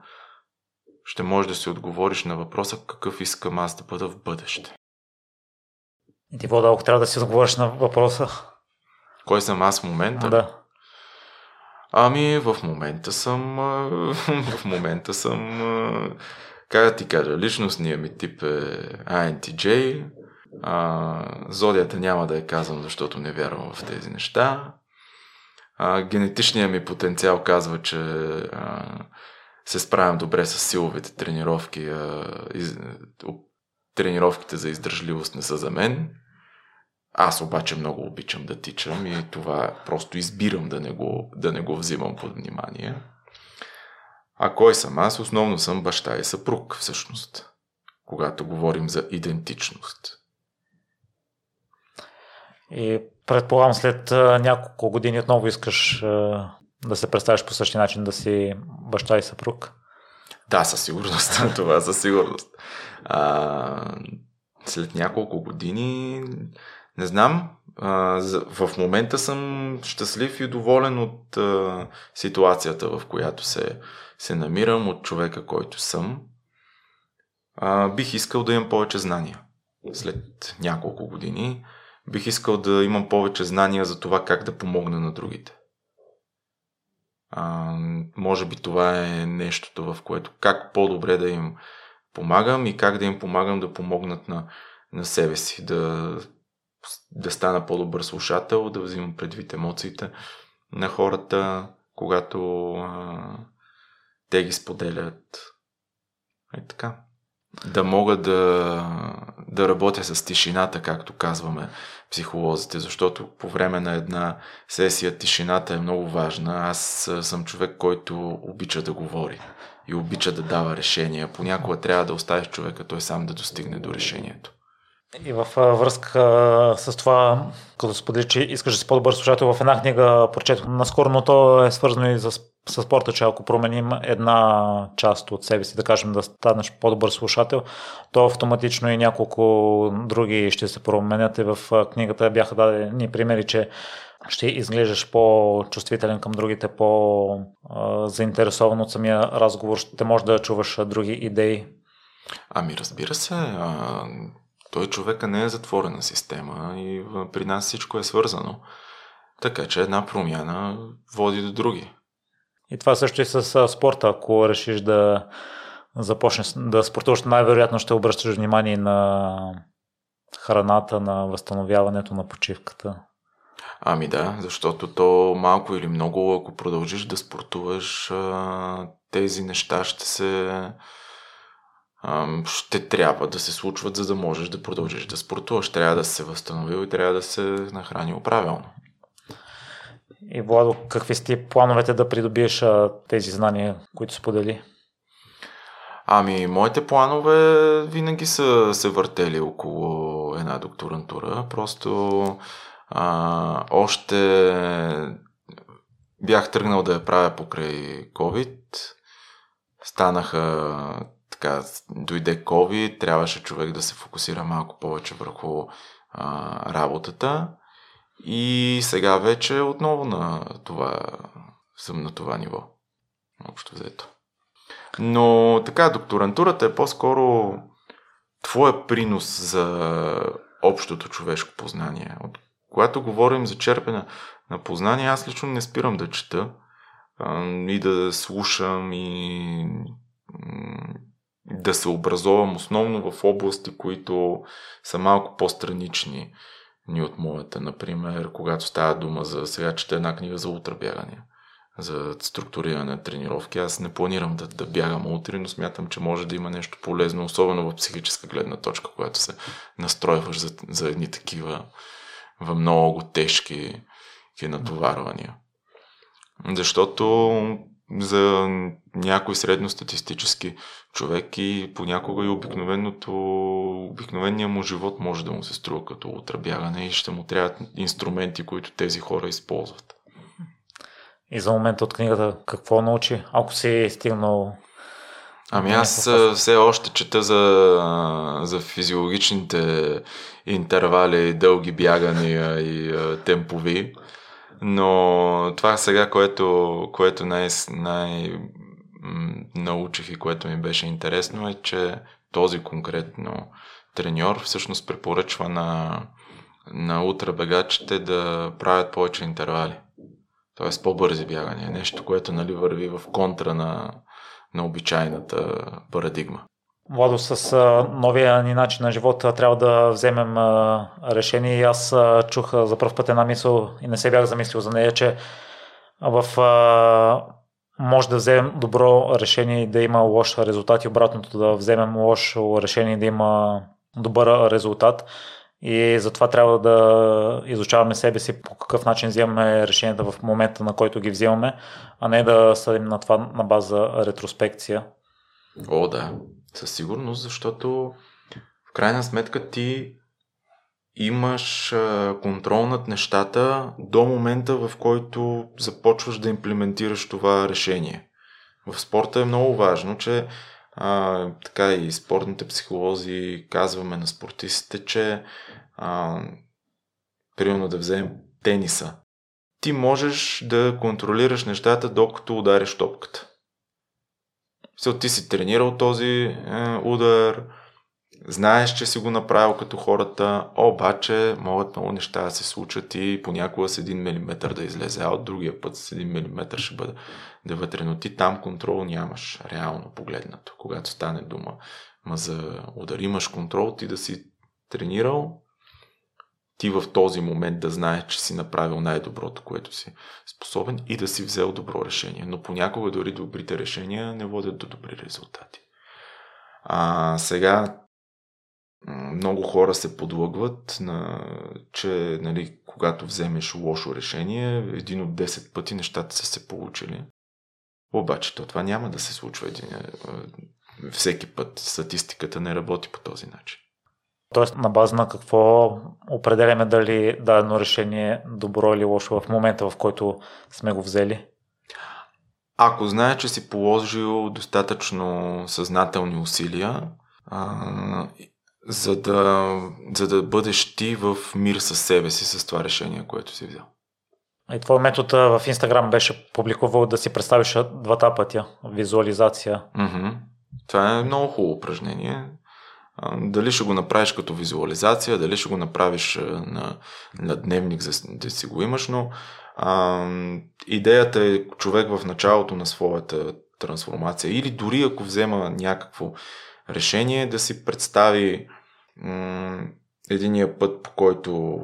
A: ще можеш да си отговориш на въпроса какъв искам аз да бъда в бъдеще.
B: И ти по-дълго трябва да си отговориш на въпроса.
A: Кой съм аз в момента?
B: Да.
A: Ами, в момента съм... В момента съм... Как да ти кажа, личностният ми тип е INTJ. А, зодията няма да я казвам, защото не вярвам в тези неща. А, генетичният ми потенциал казва, че а, се справям добре с силовите тренировки. А, из, тренировките за издържливост не са за мен. Аз обаче много обичам да тичам и това просто избирам да не го, да не го взимам под внимание. А кой съм аз? Основно съм баща и съпруг, всъщност, когато говорим за идентичност.
B: И предполагам, след няколко години отново искаш да се представиш по същия начин, да си баща и съпруг?
A: Да, със сигурност. това със сигурност. А, след няколко години не знам. В момента съм щастлив и доволен от ситуацията, в която се, се намирам, от човека, който съм. Бих искал да имам повече знания след няколко години. Бих искал да имам повече знания за това как да помогна на другите. А, може би това е нещото, в което как по-добре да им помагам и как да им помагам да помогнат на, на себе си, да да стана по-добър слушател, да взимам предвид емоциите на хората, когато а, те ги споделят. Е така. Да мога да, да работя с тишината, както казваме психолозите, защото по време на една сесия тишината е много важна. Аз съм човек, който обича да говори и обича да дава решения. Понякога трябва да оставиш човека той сам да достигне до решението.
B: И в връзка с това, като сподели, че искаш да си по-добър слушател, в една книга прочетох наскоро, но то е свързано и с, с спорта, че ако променим една част от себе си, да кажем да станеш по-добър слушател, то автоматично и няколко други ще се променят. И в книгата бяха дадени примери, че ще изглеждаш по-чувствителен към другите, по-заинтересован от самия разговор, ще може да чуваш други идеи.
A: Ами разбира се, той човека не е затворена система и при нас всичко е свързано. Така че една промяна води до други.
B: И това също и с спорта. Ако решиш да започнеш да спортуваш, най-вероятно ще обръщаш внимание на храната, на възстановяването, на почивката.
A: Ами да, защото то малко или много, ако продължиш да спортуваш, тези неща ще се ще трябва да се случват, за да можеш да продължиш да спортуваш. Трябва да се възстановил и трябва да се нахранил правилно.
B: И Владо, какви сте плановете да придобиеш тези знания, които сподели?
A: Ами, моите планове винаги са се въртели около една докторантура. Просто а, още бях тръгнал да я правя покрай COVID. Станаха така, дойде COVID, трябваше човек да се фокусира малко повече върху а, работата. И сега вече отново на това съм на това ниво. Общо взето. Но така, докторантурата е по-скоро твоя принос за общото човешко познание. От когато говорим за черпене на познание, аз лично не спирам да чета и да слушам и да се образовам основно в области, които са малко по-странични ни от моята. Например, когато става дума за сега чета една книга за ултрабягане, за структуриране на тренировки. Аз не планирам да, да бягам утре, но смятам, че може да има нещо полезно, особено в психическа гледна точка, когато се настройваш за, за едни такива в много тежки натоварвания. Защото за някой средностатистически човек и понякога и обикновеното, обикновения му живот може да му се струва като отрабягане и ще му трябват инструменти, които тези хора използват.
B: И за момента от книгата какво научи, ако си стигнал
A: Ами аз все още чета за, за физиологичните интервали, дълги бягания и темпови, но това сега, което, което най, най научих и което ми беше интересно е, че този конкретно треньор всъщност препоръчва на, на ултрабегачите да правят повече интервали. Тоест по-бързи бягания. Нещо, което нали, върви в контра на, на обичайната парадигма.
B: Владо, с новия ни начин на живота трябва да вземем решение и аз чух за първ път една мисъл и не се бях замислил за нея, че в може да вземем добро решение и да има лош резултат и обратното да вземем лошо решение и да има добър резултат. И затова трябва да изучаваме себе си по какъв начин вземаме решенията в момента, на който ги взимаме, а не да съдим на това на база ретроспекция.
A: О, да, със сигурност, защото в крайна сметка ти имаш контрол над нещата до момента, в който започваш да имплементираш това решение. В спорта е много важно, че а, така и спортните психолози казваме на спортистите, че а, примерно да вземем тениса. Ти можеш да контролираш нещата докато удариш топката. Ти си тренирал този е, удар, знаеш, че си го направил като хората, обаче могат много неща да се случат и понякога с един милиметър да излезе, а от другия път с един милиметър ще бъде да вътре, но ти там контрол нямаш, реално погледнато, когато стане дума. Ма за удар имаш контрол, ти да си тренирал, ти в този момент да знаеш, че си направил най-доброто, което си способен и да си взел добро решение. Но понякога дори добрите решения не водят до добри резултати. А сега много хора се подлъгват, на, че нали, когато вземеш лошо решение, един от 10 пъти нещата са се получили. Обаче то това няма да се случва един, всеки път. Статистиката не работи по този начин.
B: Тоест, на база на какво определяме дали дадено решение е добро или лошо в момента, в който сме го взели?
A: Ако знае, че си положил достатъчно съзнателни усилия, а, за, да, за да бъдеш ти в мир със себе си, с това решение, което си взел.
B: И твой метод в Инстаграм беше публикувал да си представиш двата пътя, визуализация.
A: Mm-hmm. Това е много хубаво упражнение. Дали ще го направиш като визуализация, дали ще го направиш на, на дневник, за да си го имаш, но а, идеята е човек в началото на своята трансформация или дори ако взема някакво решение, да си представи м- единия път, по който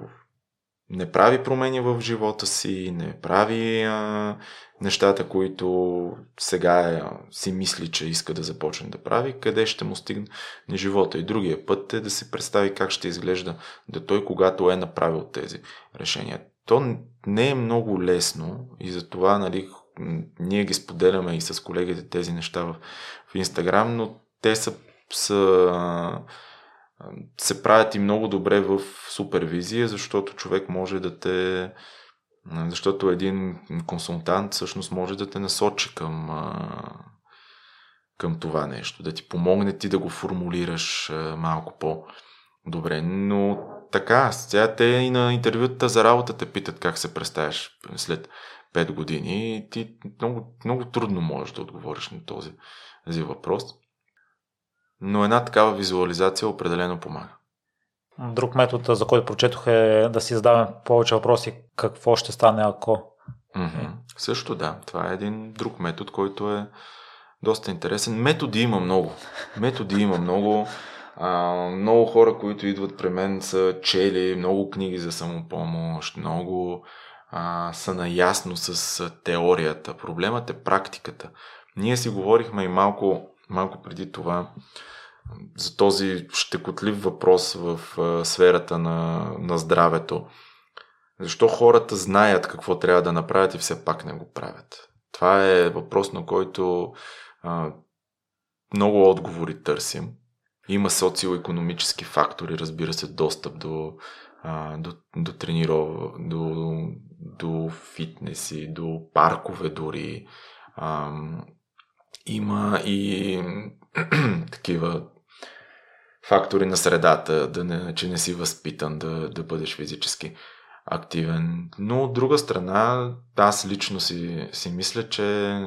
A: не прави промени в живота си, не прави а, нещата, които сега а, си мисли, че иска да започне да прави, къде ще му стигне живота. И другия път е да си представи как ще изглежда да той, когато е направил тези решения. То не е много лесно и затова нали, ние ги споделяме и с колегите тези неща в, в Инстаграм, но те са, са се правят и много добре в супервизия, защото човек може да те. Защото един консултант всъщност може да те насочи към, към това нещо, да ти помогне ти да го формулираш малко по-добре. Но така, сега те и на интервюта за работа те питат как се представяш след 5 години и ти много, много трудно можеш да отговориш на този, този въпрос но една такава визуализация определено помага.
B: Друг метод, за който прочетох е да си задаваме повече въпроси какво ще стане ако.
A: Mm-hmm. Също да, това е един друг метод, който е доста интересен. Методи има много. Методи има много. А, много хора, които идват при мен са чели много книги за самопомощ, много а, са наясно с теорията. Проблемът е практиката. Ние си говорихме и малко малко преди това за този щекотлив въпрос в сферата на, на здравето. Защо хората знаят какво трябва да направят и все пак не го правят? Това е въпрос, на който а, много отговори търсим. Има социо-економически фактори, разбира се, достъп до, а, до, до трениров, до, до фитнеси, до паркове дори. А, има и такива фактори на средата, да не, че не си възпитан да, да бъдеш физически активен. Но от друга страна, аз лично си, си мисля, че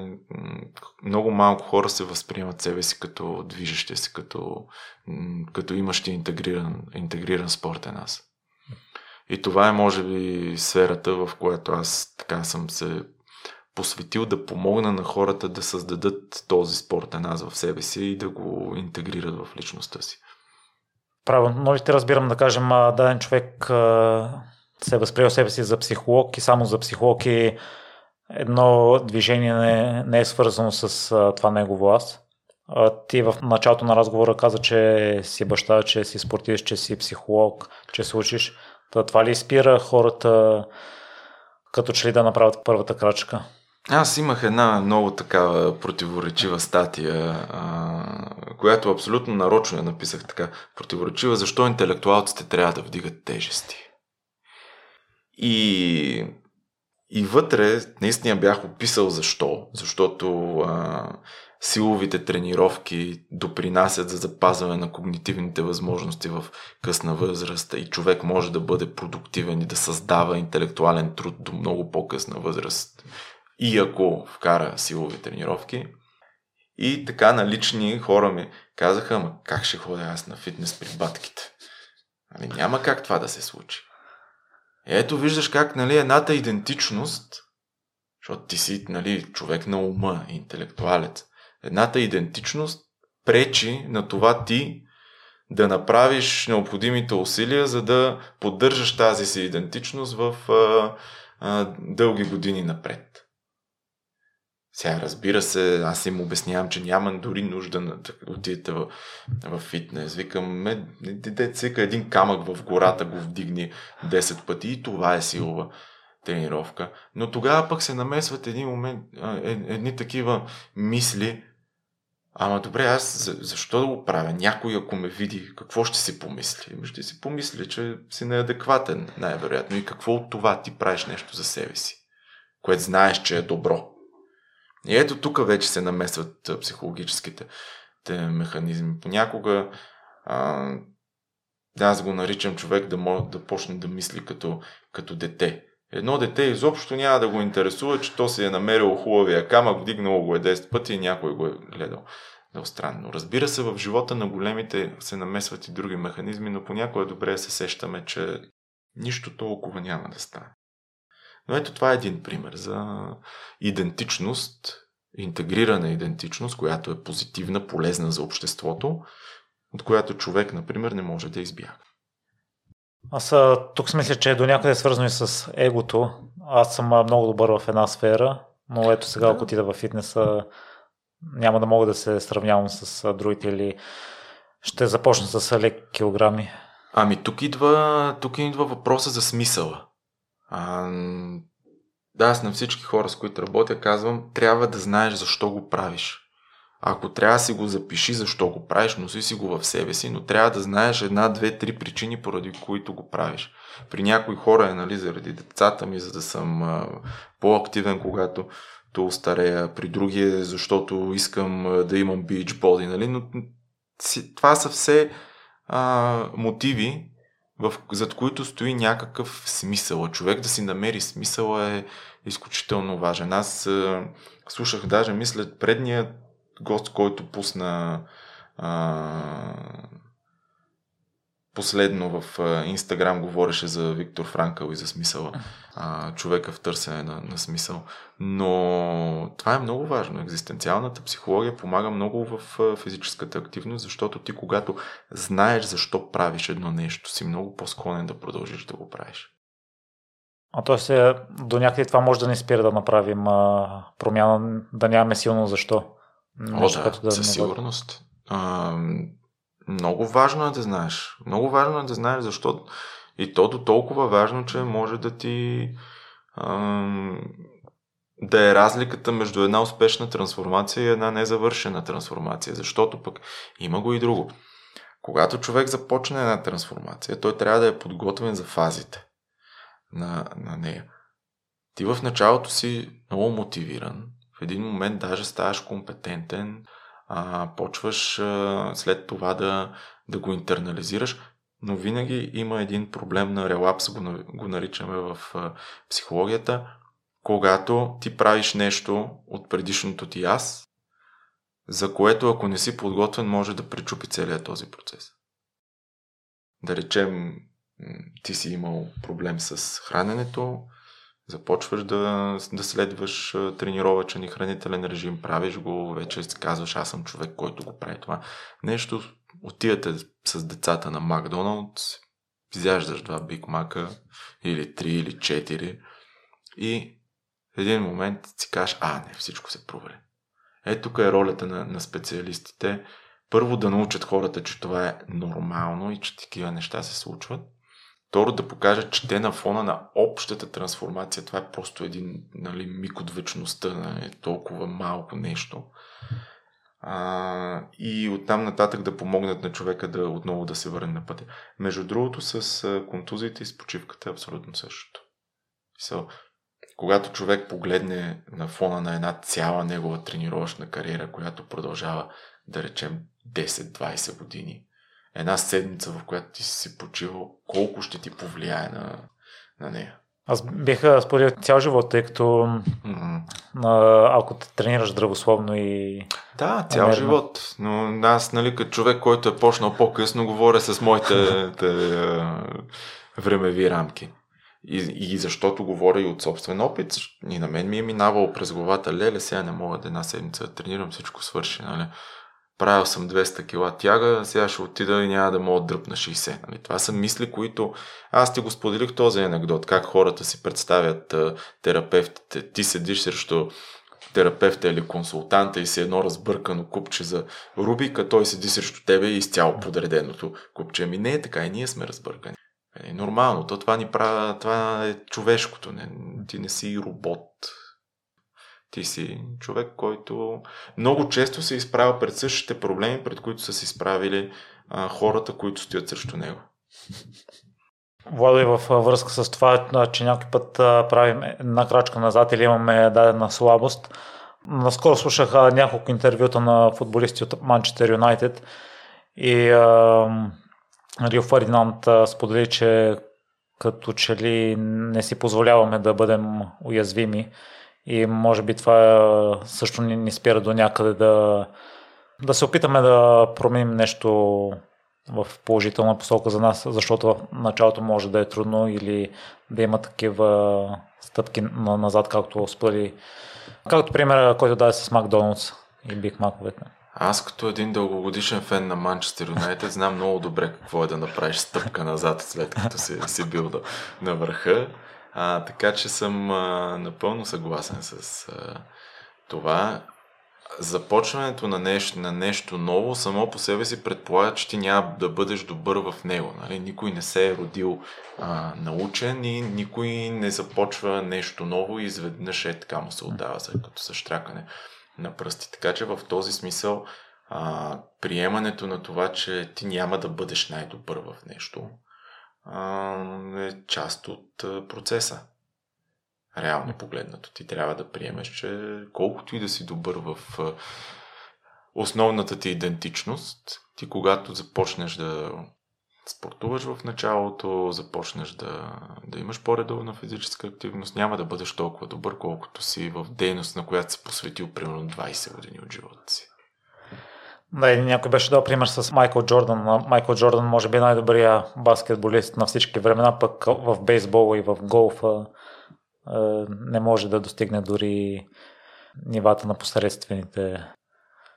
A: много малко хора се възприемат себе си като движещи се, като, като имащи интегриран, интегриран спортен аз. И това е, може би, сферата, в която аз така съм се посветил да помогна на хората да създадат този спортен аз в себе си и да го интегрират в личността си.
B: Правилно ли те разбирам да кажем, даден човек се е възприел себе си за психолог и само за психолог и едно движение не, не е свързано с това негово аз. Ти в началото на разговора каза, че си баща, че си спортист, че си психолог, че се учиш. Това ли спира хората като че ли да направят първата крачка?
A: Аз имах една много такава противоречива статия, а, която абсолютно нарочно я написах така. Противоречива, защо интелектуалците трябва да вдигат тежести. И, и вътре наистина бях описал защо. Защото а, силовите тренировки допринасят за запазване на когнитивните възможности в късна възраст и човек може да бъде продуктивен и да създава интелектуален труд до много по-късна възраст. И ако вкара силови тренировки. И така налични хора ми казаха, ама как ще ходя аз на фитнес при батките? Ами няма как това да се случи. Ето виждаш как нали, едната идентичност, защото ти си нали, човек на ума, интелектуалец, едната идентичност пречи на това ти да направиш необходимите усилия, за да поддържаш тази си идентичност в а, а, дълги години напред. Сега, разбира се, аз им обяснявам, че няма дори нужда да отидете в, в фитнес. Викам, деца вика един камък в гората го вдигни 10 пъти и това е силова тренировка. Но тогава пък се намесват един момент, е, едни такива мисли, Ама добре, аз защо да го правя? Някой, ако ме види, какво ще си помисли? Ами ще си помисли, че си неадекватен, най-вероятно. И какво от това ти правиш нещо за себе си, което знаеш, че е добро. И ето тук вече се намесват психологическите те механизми. Понякога а, аз го наричам човек да може да почне да мисли като, като дете. Едно дете изобщо няма да го интересува, че то си е намерило хубавия камък, вдигнало го е 10 пъти и някой го е гледал. Да странно. Разбира се, в живота на големите се намесват и други механизми, но понякога е добре се сещаме, че нищо толкова няма да стане. Но ето това е един пример за идентичност, интегрирана идентичност, която е позитивна, полезна за обществото, от която човек, например, не може да избяга.
B: Аз тук смисля, че е до някъде свързано и с егото. Аз съм много добър в една сфера, но ето сега, да. ако отида в фитнеса, няма да мога да се сравнявам с другите или ще започна с леки килограми.
A: Ами тук идва, тук идва въпроса за смисъла. А, да, аз на всички хора, с които работя, казвам, трябва да знаеш защо го правиш. Ако трябва да си го запиши защо го правиш, носи си го в себе си, но трябва да знаеш една, две, три причини, поради които го правиш. При някои хора е нали, заради децата ми, за да съм а, по-активен, когато то остарея. При други е защото искам а, да имам beach body, нали? но това са все а, мотиви, в, зад които стои някакъв смисъл. Човек да си намери смисъла е изключително важен. Аз а, слушах даже, мисля, предния гост, който пусна а, последно в Инстаграм говореше за Виктор Франкъл и за смисъла. А, човека в търсене на, на смисъл. Но това е много важно. Екзистенциалната психология помага много в физическата активност, защото ти когато знаеш защо правиш едно нещо, си много по-склонен да продължиш да го правиш.
B: А то се до някъде това може да не спира да направим а, промяна, да нямаме силно защо.
A: Нещо, О, да, да със сигурност. А, много важно е да знаеш. Много важно е да знаеш защо. И то до толкова важно, че може да ти а, да е разликата между една успешна трансформация и една незавършена трансформация. Защото пък има го и друго. Когато човек започне една трансформация, той трябва да е подготвен за фазите на, на нея. Ти в началото си много мотивиран, В един момент даже ставаш компетентен, а, почваш а, след това да, да го интернализираш, но винаги има един проблем на релапс, го, го наричаме в а, психологията, когато ти правиш нещо от предишното ти аз, за което ако не си подготвен, може да причупи целият този процес. Да речем, ти си имал проблем с храненето, започваш да, да следваш тренировачен и хранителен режим, правиш го, вече си казваш, аз съм човек, който го прави това. Нещо, отивате с децата на Макдоналдс, изяждаш два Биг Мака, или три, или четири, и в един момент си кажеш, а, не, всичко се провали. Ето тук е ролята на, на специалистите. Първо да научат хората, че това е нормално и че такива неща се случват. Второ да покажат, че те на фона на общата трансформация, това е просто един нали, миг от вечността, нали, толкова малко нещо. А, и оттам нататък да помогнат на човека да отново да се върне на пътя. Между другото, с контузиите и с почивката е абсолютно същото. So, когато човек погледне на фона на една цяла негова тренировъчна кариера, която продължава, да речем, 10-20 години, една седмица, в която ти си почивал, колко ще ти повлияе на, на нея?
B: Аз бих спорил цял живот, тъй като mm-hmm. ако те тренираш здравословно и...
A: Да, цял енерно. живот. Но аз, нали, като човек, който е почнал по-късно, говоря с моите те, времеви рамки. И, и защото говоря и от собствен опит, и на мен ми е минавало през главата, леле, сега не мога да една седмица да тренирам, всичко свърши, нали? Правил съм 200 кила тяга, сега ще отида и няма да мога да дръпна 60. Нали? Това са мисли, които аз ти го споделих този анекдот, как хората си представят а, терапевтите. Ти седиш срещу терапевта или консултанта и си едно разбъркано купче за Рубика, той седи срещу тебе и изцяло подреденото купче. Ами не е така, и ние сме разбъркани. Е нормално, то това ни прави, това е човешкото. Не, ти не си робот. Ти си човек, който много често се изправя пред същите проблеми, пред които са се изправили а, хората, които стоят срещу него.
B: Владо и във връзка с това, че някой път правим една крачка назад или имаме дадена слабост. Наскоро слушах няколко интервюта на футболисти от Манчестър Юнайтед и а, Рио Фердинанд сподели, че като че ли не си позволяваме да бъдем уязвими и може би това също ни, ни спира до някъде да, да се опитаме да променим нещо в положителна посока за нас, защото в началото може да е трудно или да има такива стъпки назад, както сподели. Както пример, който даде с Макдоналдс и Биг Маковете.
A: Аз като един дългогодишен фен на Манчестър Юнайтед знам много добре какво е да направиш стъпка назад след като си, си бил на, на върха. А, така че съм а, напълно съгласен с а, това. Започването на нещо, на нещо ново само по себе си предполага, че ти няма да бъдеш добър в него. Нали? Никой не се е родил а, научен и никой не започва нещо ново и изведнъж е така му се отдава, като същрякане на пръсти. Така че в този смисъл а, приемането на това, че ти няма да бъдеш най-добър в нещо, е част от процеса. Реално погледнато. Ти трябва да приемеш, че колкото и да си добър в основната ти идентичност, ти когато започнеш да спортуваш в началото, започнеш да, да имаш по-редовна физическа активност, няма да бъдеш толкова добър, колкото си в дейност, на която си посветил примерно 20 години от живота си.
B: Да, и някой беше дал пример с Майкъл Джордан. Майкъл Джордан може би е най-добрия баскетболист на всички времена, пък в бейсбола и в голфа не може да достигне дори нивата на посредствените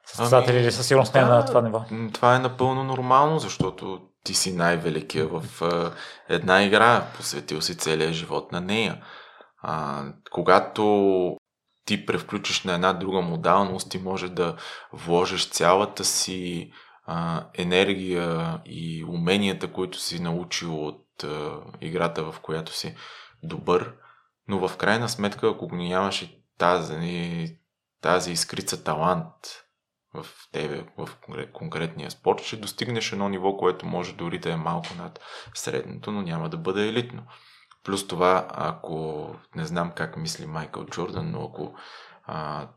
B: състезатели ами, или със сигурност да, не е на това ниво.
A: Това е напълно нормално, защото ти си най-великия в а, една игра, посветил си целия живот на нея. А, когато ти превключиш на една друга модалност, ти може да вложиш цялата си а, енергия и уменията, които си научил от а, играта, в която си добър, но в крайна сметка, ако го нямаш тази, тази искрица талант, в тебе, в конкретния спорт, ще достигнеш едно ниво, което може дори да е малко над средното, но няма да бъде елитно. Плюс това, ако не знам как мисли Майкъл Джордан, но ако а,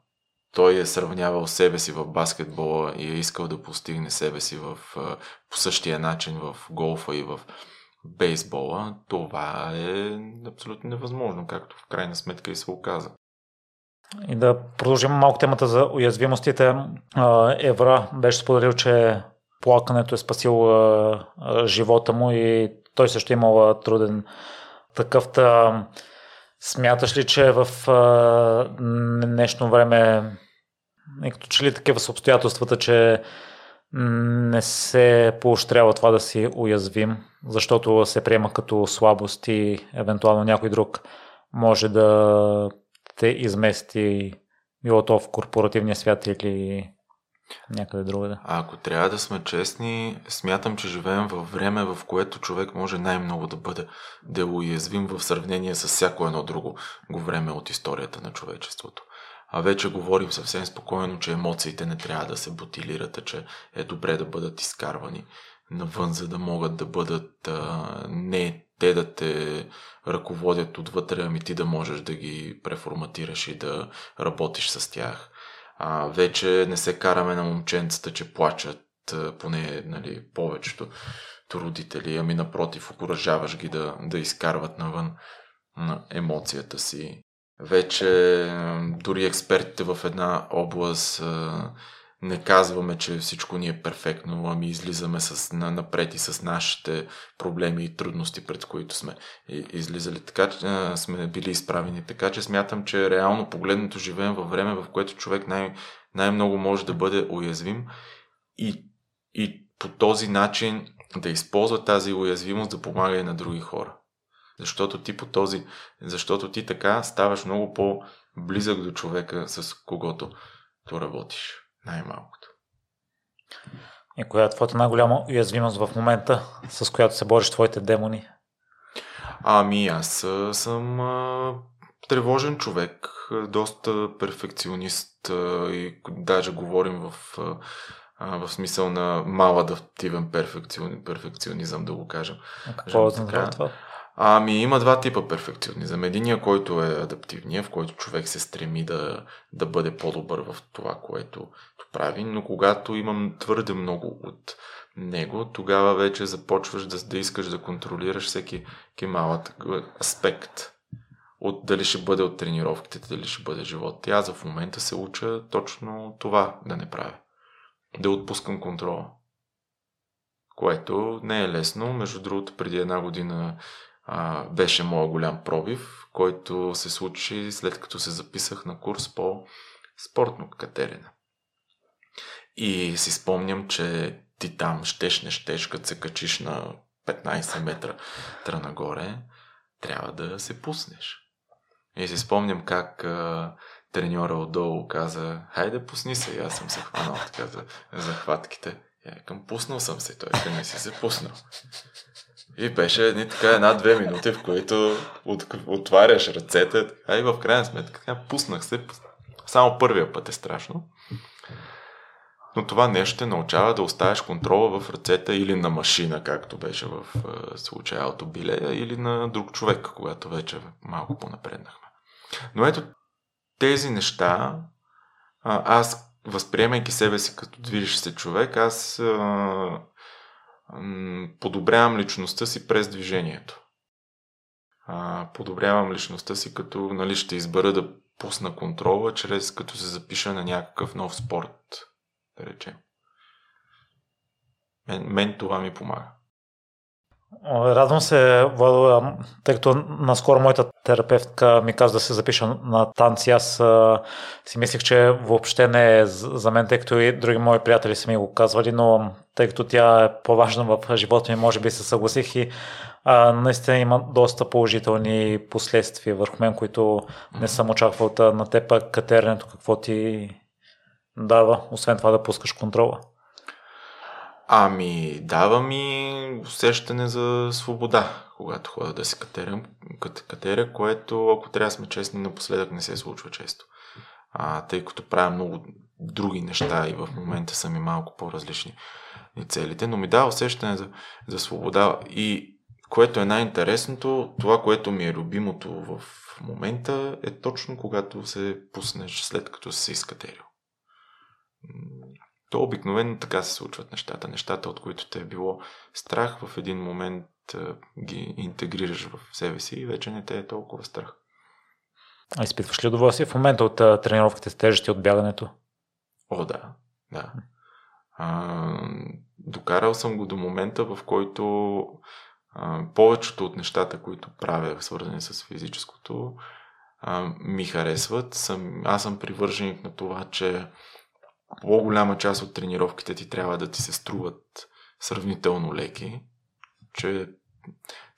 A: той е сравнявал себе си в баскетбола и е искал да постигне себе си в, по същия начин в голфа и в бейсбола, това е абсолютно невъзможно, както в крайна сметка и се оказа.
B: И да продължим малко темата за уязвимостите. Евра беше споделил, че плакането е спасил живота му и той също е имал труден такъв. Смяташ ли, че в днешно време като че ли такива са обстоятелствата, че не се поощрява това да си уязвим, защото се приема като слабост и евентуално някой друг може да те измести било то в корпоративния свят или някъде другаде.
A: А ако трябва да сме честни, смятам, че живеем във време, в което човек може най-много да бъде да уязвим в сравнение с всяко едно друго го време от историята на човечеството. А вече говорим съвсем спокойно, че емоциите не трябва да се бутилират, а че е добре да бъдат изкарвани навън, за да могат да бъдат а, не те да те ръководят отвътре, ами ти да можеш да ги преформатираш и да работиш с тях. А, вече не се караме на момченцата, че плачат, поне нали, повечето родители, ами напротив, окоръжаваш ги да, да изкарват навън на емоцията си. Вече дори експертите в една област не казваме, че всичко ни е перфектно, ами излизаме с, на, напред и с нашите проблеми и трудности, пред които сме излизали. Така че сме били изправени. Така че смятам, че реално погледнато живеем във време, в което човек най- най-много може да бъде уязвим и, и по този начин да използва тази уязвимост да помага и на други хора. Защото ти по този, защото ти така ставаш много по-близък до човека, с когото то работиш. Най-малкото.
B: И коя е твоята най-голяма уязвимост в момента, с която се бориш твоите демони?
A: Ами аз съм а, тревожен човек, доста перфекционист а, и даже говорим в, а, в смисъл на мал адаптивен перфекционизъм, да го кажем.
B: А какво означава това?
A: Ами има два типа перфекционизъм. Единия, който е адаптивния, в който човек се стреми да, да бъде по-добър в това, което прави, но когато имам твърде много от него, тогава вече започваш да, да искаш да контролираш всеки, малък аспект. От дали ще бъде от тренировките, дали ще бъде живот. И аз в момента се уча точно това да не правя. Да отпускам контрола. Което не е лесно. Между другото, преди една година а, беше моят голям пробив, който се случи след като се записах на курс по спортно катерене. И си спомням, че ти там щеш, не щеш, като се качиш на 15 метра тра нагоре, трябва да се пуснеш. И си спомням как а, треньора отдолу каза, хайде пусни се. И аз съм се хванал така за, за. Я към пуснал съм се. Той не си се пуснал. И беше едни така една-две минути, в които от, отваряш ръцете. А и в крайна сметка пуснах се. Само първия път е страшно. Но това нещо те научава да оставяш контрола в ръцете или на машина, както беше в случая автобилея, или на друг човек, когато вече малко по-напреднахме. Но ето тези неща, аз възприемайки себе си като движещ се човек, аз подобрявам личността си през движението. А, подобрявам личността си, като нали, ще избера да пусна контрола, чрез като се запиша на някакъв нов спорт, да речем. Мен, мен това ми помага.
B: Радвам се, Владо, тъй като наскоро моята терапевтка ми каза да се запиша на танци. Аз а, си мислех, че въобще не е за мен, тъй като и други мои приятели са ми го казвали, но тъй като тя е по-важна в живота ми, може би се съгласих и а, наистина има доста положителни последствия върху мен, които не съм очаквал на теб, катеренето, какво ти дава, освен това да пускаш контрола.
A: Ами, дава ми усещане за свобода, когато ходя да се катерям, катеря, което, ако трябва да сме честни, напоследък не се случва често. А, тъй като правя много други неща и в момента са ми малко по-различни целите, но ми дава усещане за, за свобода и което е най-интересното, това, което ми е любимото в момента е точно когато се пуснеш след като си изкатерил. То обикновено така се случват нещата. Нещата, от които те е било страх, в един момент ги интегрираш в себе си и вече не те е толкова страх.
B: А изпитваш ли удоволствие в момента от а, тренировките с тежести от бягането?
A: О, да. да. А, докарал съм го до момента, в който а, повечето от нещата, които правя, свързани с физическото, а, ми харесват. Съм, аз съм привърженик на това, че по-голяма част от тренировките ти трябва да ти се струват сравнително леки, че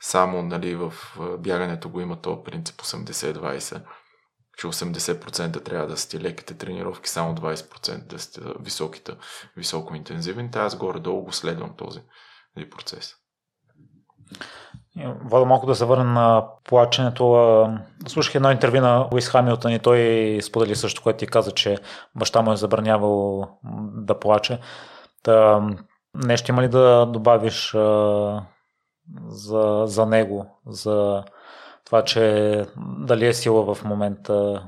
A: само нали, в бягането го има този принцип 80-20, че 80% трябва да сте леките тренировки, само 20% да сте високите, високоинтензивните. Аз горе-долу го следвам този, процес.
B: Вада малко да се върна на плаченето. Слушах едно интервю на Уис Хамилтън и той сподели също, което ти каза, че баща му е забранявал да плаче. Та, нещо има ли да добавиш а, за, за него, за това, че дали е сила в момента?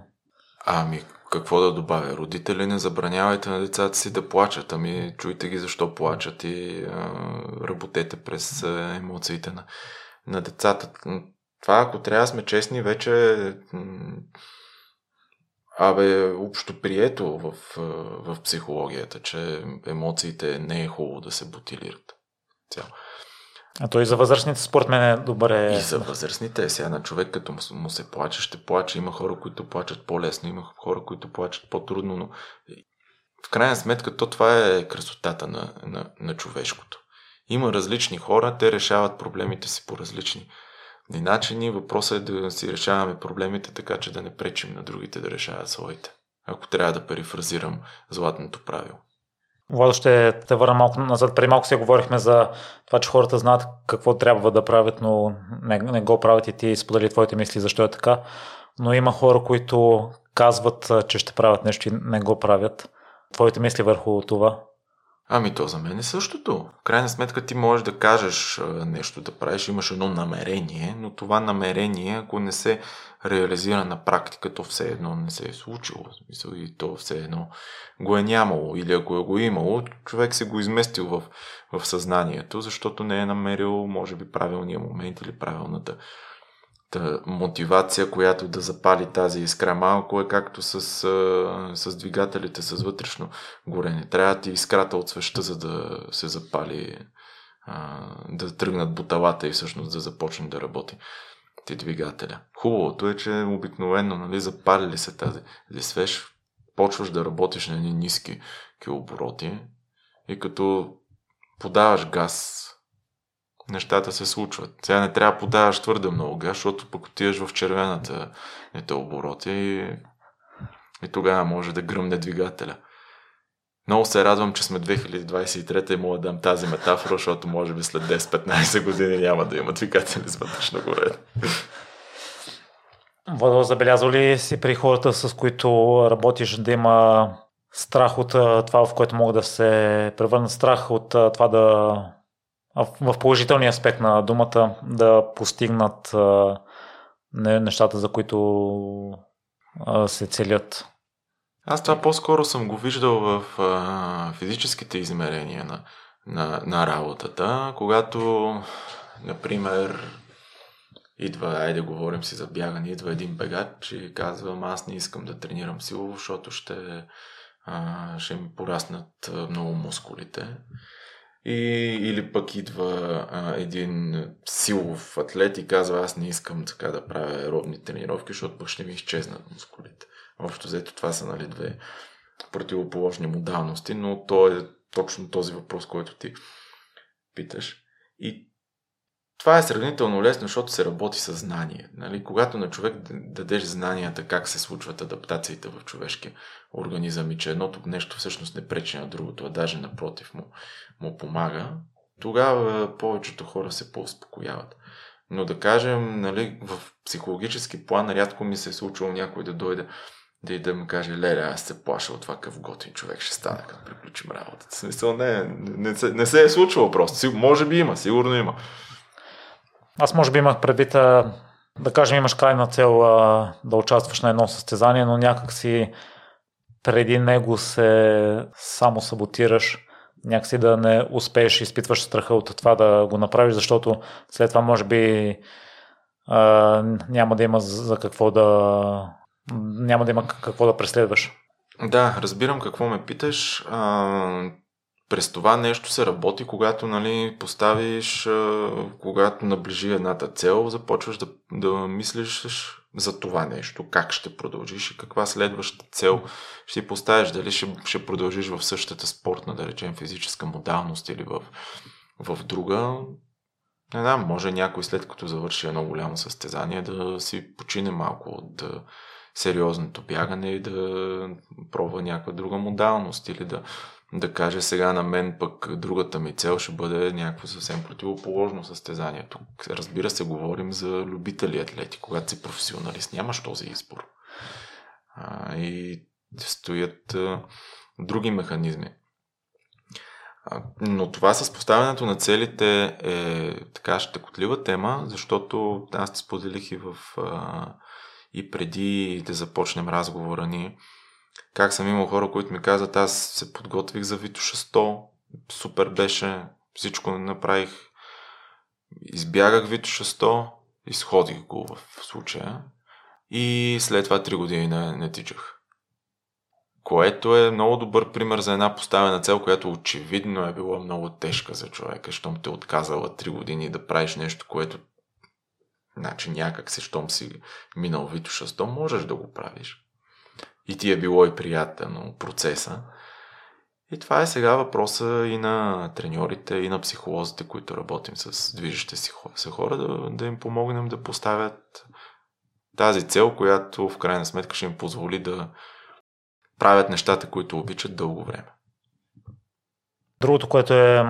A: Ами, какво да добавя? Родители, не забранявайте на децата си да плачат. Ами, чуйте ги защо плачат и а, работете през емоциите на, на децата. Това, ако трябва да сме честни, вече Абе, общо прието в, в психологията, че емоциите не е хубаво да се бутилират. Цяло.
B: А то и за възрастните спорт мен е добре.
A: И за възрастните. Сега на човек, като му се плаче, ще плаче. Има хора, които плачат по-лесно, има хора, които плачат по-трудно, но в крайна сметка то това е красотата на, на, на човешкото. Има различни хора, те решават проблемите си по различни начини. Въпросът е да си решаваме проблемите така, че да не пречим на другите да решават своите. Ако трябва да перифразирам златното правило.
B: Владо, ще те върна малко назад. Преди малко си говорихме за това, че хората знаят какво трябва да правят, но не, не го правят и ти сподели твоите мисли защо е така. Но има хора, които казват, че ще правят нещо и не го правят. Твоите мисли върху това?
A: Ами то за мен е същото. В крайна сметка ти можеш да кажеш нещо да правиш, имаш едно намерение, но това намерение, ако не се реализира на практика, то все едно не се е случило. Смисъл, и то все едно го е нямало. Или ако е го имало, човек се го изместил в, в съзнанието, защото не е намерил, може би, правилния момент или правилната Та мотивация, която да запали тази искра малко е както с, с двигателите с вътрешно горене. Трябва ти искрата от свеща, за да се запали, да тръгнат буталата и всъщност да започне да работи ти двигателя. Хубавото е, че обикновено нали, запали ли се тази свеж, почваш да работиш на едни ниски килобороти и като подаваш газ нещата се случват. Сега не трябва да подаваш твърде много газ, защото пък отиваш в червената ете обороти и, и тогава може да гръмне двигателя. Много се радвам, че сме 2023 и мога да дам тази метафора, защото може би след 10-15 години няма да има двигатели с вътрешно горе.
B: Водо, забелязва ли си при хората, с които работиш, да има страх от това, в което могат да се превърнат страх от това да в положителния аспект на думата да постигнат нещата, за които се целят.
A: Аз това по-скоро съм го виждал в физическите измерения на, на, на работата, когато, например, идва, айде говорим си за бягане, идва един бегач и казвам, аз не искам да тренирам силово, защото ще, а, ще ми пораснат много мускулите. И, или пък идва а, един силов атлет и казва, аз не искам така да правя аеробни тренировки, защото пък ще ми изчезнат мускулите. Общо взето това са нали, две противоположни модалности, но то е точно този въпрос, който ти питаш. И това е сравнително лесно, защото се работи с знание. Нали? Когато на човек дадеш знанията как се случват адаптациите в човешкия организъм и че едното нещо всъщност не пречи на другото, а даже напротив му, му помага, тогава повечето хора се по-успокояват. Но да кажем, нали, в психологически план рядко ми се е случило някой да дойде да и да ми каже, леле, аз се плаша от това какъв готин човек ще стане, като приключим работата. Смисъл, не, не, не, не се е случвало просто. Може би има, сигурно има.
B: Аз може би имах предвид, да кажем, имаш крайна цел да участваш на едно състезание, но някак си преди него се само саботираш, някакси да не успееш, изпитваш страха от това да го направиш, защото след това може би а, няма да има за какво да няма да има какво да преследваш.
A: Да, разбирам какво ме питаш. А, през това нещо се работи, когато нали, поставиш, а, когато наближи едната цел, започваш да, да мислиш за това нещо, как ще продължиш и каква следваща цел ще поставиш, дали ще, ще продължиш в същата спортна, да речем, физическа модалност или в, в друга. Не знам, може някой след като завърши едно голямо състезание да си почине малко от сериозното бягане и да пробва някаква друга модалност или да, да каже сега на мен пък другата ми цел ще бъде някакво съвсем противоположно състезание. Тук разбира се говорим за любители атлети, когато си професионалист, нямаш този избор. А, и стоят а, други механизми. А, но това с поставянето на целите е така щекотлива тема, защото аз те споделих и в а, и преди да започнем разговора ни, как съм имал хора, които ми казват, аз се подготвих за Витоша 100, супер беше, всичко направих, избягах Витоша 100, изходих го в случая и след това 3 години не, не тичах. Което е много добър пример за една поставена цел, която очевидно е била много тежка за човека, щом те отказала 3 години да правиш нещо, което Значи някак се, щом си минал Витоша 100, можеш да го правиш. И ти е било и приятно процеса. И това е сега въпроса и на треньорите, и на психолозите, които работим с движещите си хора, да, да им помогнем да поставят тази цел, която в крайна сметка ще им позволи да правят нещата, които обичат дълго време.
B: Другото, което е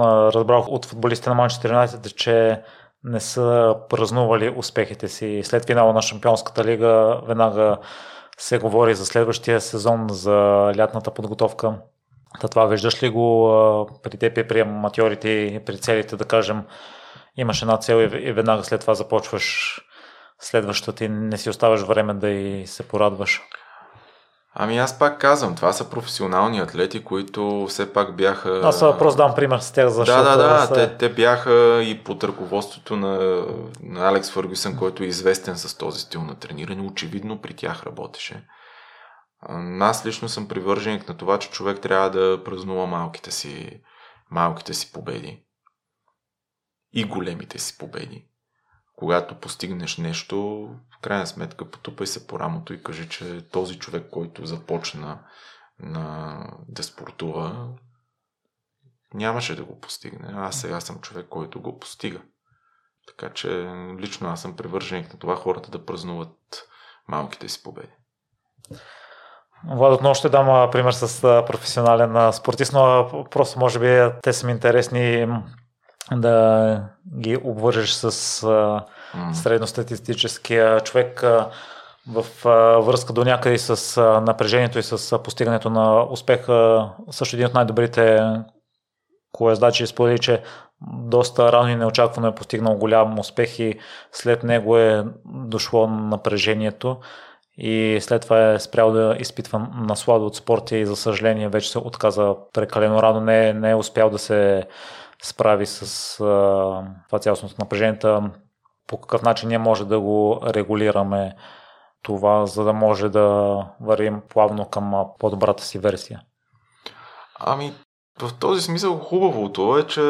B: разбрах от футболистите на Манчестър е, че не са празнували успехите си. След финала на Шампионската лига веднага се говори за следващия сезон, за лятната подготовка. Та това виждаш ли го при теб и при аматьорите и при целите, да кажем, имаш една цел и веднага след това започваш следващата и не си оставаш време да и се порадваш?
A: Ами аз пак казвам, това са професионални атлети, които все пак бяха...
B: Аз просто дам пример с тях, защото...
A: Да, да, да, са... те, те бяха и под ръководството на, на Алекс Фъргюсън, който е известен с този стил на трениране, очевидно при тях работеше. Аз лично съм привърженик на това, че човек трябва да празнува малките си, малките си победи. И големите си победи когато постигнеш нещо, крайна сметка потупай се по рамото и кажи, че този човек, който започна на, да спортува, нямаше да го постигне. Аз сега съм човек, който го постига. Така че лично аз съм привърженик на това хората да празнуват малките си победи.
B: Влад, отново ще дам пример с професионален спортист, но просто може би те са ми интересни да ги обвържеш с средностатистическия човек в връзка до някъде с напрежението и с постигането на успеха. Също един от най-добрите колездачи сподели, че доста рано и неочаквано е постигнал голям успех и след него е дошло напрежението и след това е спрял да изпитва наслада от спорта и за съжаление вече се отказа прекалено рано, не, не е успял да се справи с а, това цялостното напрежението, по какъв начин ние може да го регулираме това, за да може да вървим плавно към по-добрата си версия?
A: Ами, в този смисъл хубавото е, че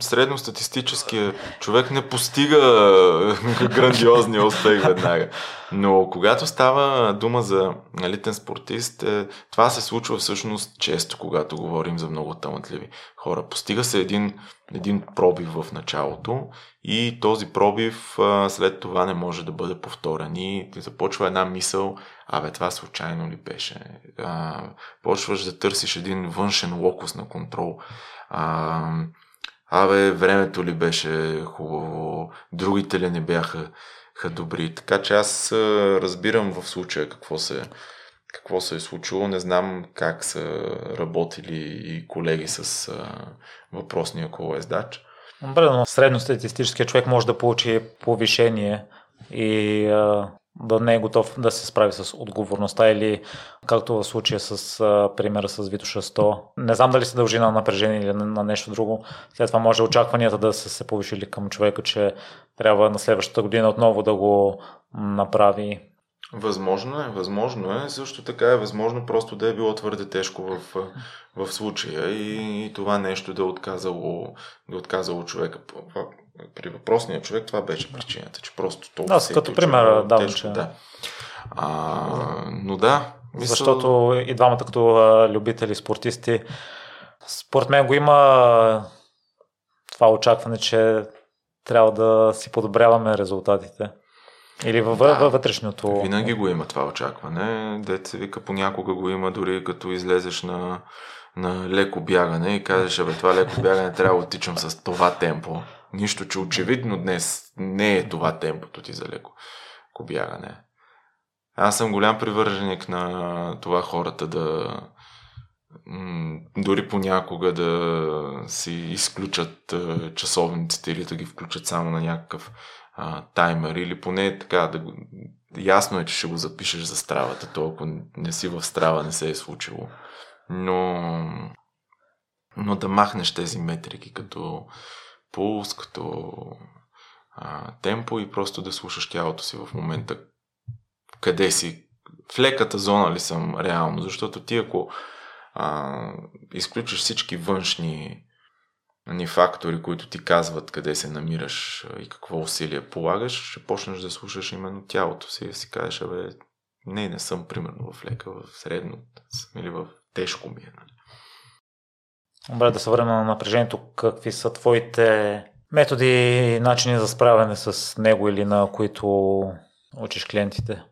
A: средностатистическия човек не постига грандиозния успех веднага. Но когато става дума за елитен спортист, е, това се случва всъщност често, когато говорим за много талантливи хора. Постига се един, един пробив в началото и този пробив след това не може да бъде повторен. И започва една мисъл, абе това случайно ли беше? А, почваш да търсиш един външен локус на контрол. А, абе, времето ли беше хубаво, другите ли не бяха добри. Така че аз разбирам в случая какво се, какво се е случило. Не знам как са работили и колеги с а, въпросния колоездач.
B: Добре, но средностатистическия човек може да получи повишение и а, да не е готов да се справи с отговорността или както в случая с а, примера с Витоша 100. Не знам дали се дължи на напрежение или на, на нещо друго. След това може очакванията да са се повишили към човека, че трябва на следващата година отново да го направи.
A: Възможно е, възможно е. Също така е възможно просто да е било твърде тежко в, в случая и, и това нещо да е отказало, да е отказало човека. При въпросния човек това беше причината, че просто толкова.
B: Да, като пример
A: да, тежко, че... да. А, но да.
B: Мисъл... Защото и двамата като а, любители спортисти, според мен го има това очакване, че трябва да си подобряваме резултатите. Или във, да, във вътрешното.
A: Винаги го има това очакване. Деца вика, понякога го има дори като излезеш на, на леко бягане и кажеш, абе това леко бягане трябва да отичам с това темпо. Нищо, че очевидно днес не е това темпото ти за леко бягане. Аз съм голям привърженик на това хората да дори понякога да си изключат часовниците или да ги включат само на някакъв а, таймер или поне така да го... Ясно е, че ще го запишеш за стравата, то ако не си в страва не се е случило. Но, но да махнеш тези метрики като пулс, като а, темпо и просто да слушаш тялото си в момента къде си, в леката зона ли съм реално, защото ти ако а, изключиш всички външни ни фактори, които ти казват къде се намираш и какво усилие полагаш, ще почнеш да слушаш именно тялото си и си кажеш, абе, не, не съм примерно в лека, в средно или в тежко ми е. Нали?
B: Добре, да се върнем на напрежението. Какви са твоите методи и начини за справяне с него или на които учиш клиентите?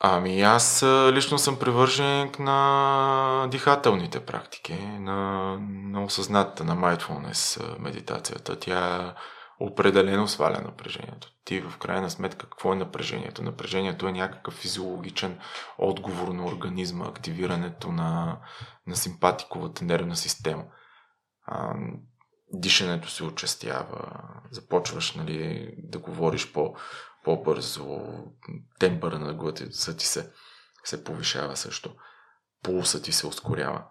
A: Ами аз лично съм привърженик на дихателните практики, на, на осъзнатата, на mindfulness медитацията. Тя определено сваля напрежението. Ти в крайна сметка какво е напрежението? Напрежението е някакъв физиологичен отговор на организма, активирането на, на симпатиковата нервна система. А, дишането се очастява, започваш нали, да говориш по, по-бързо, темпъра на гласа ти се, се повишава също, пулса ти се ускорява.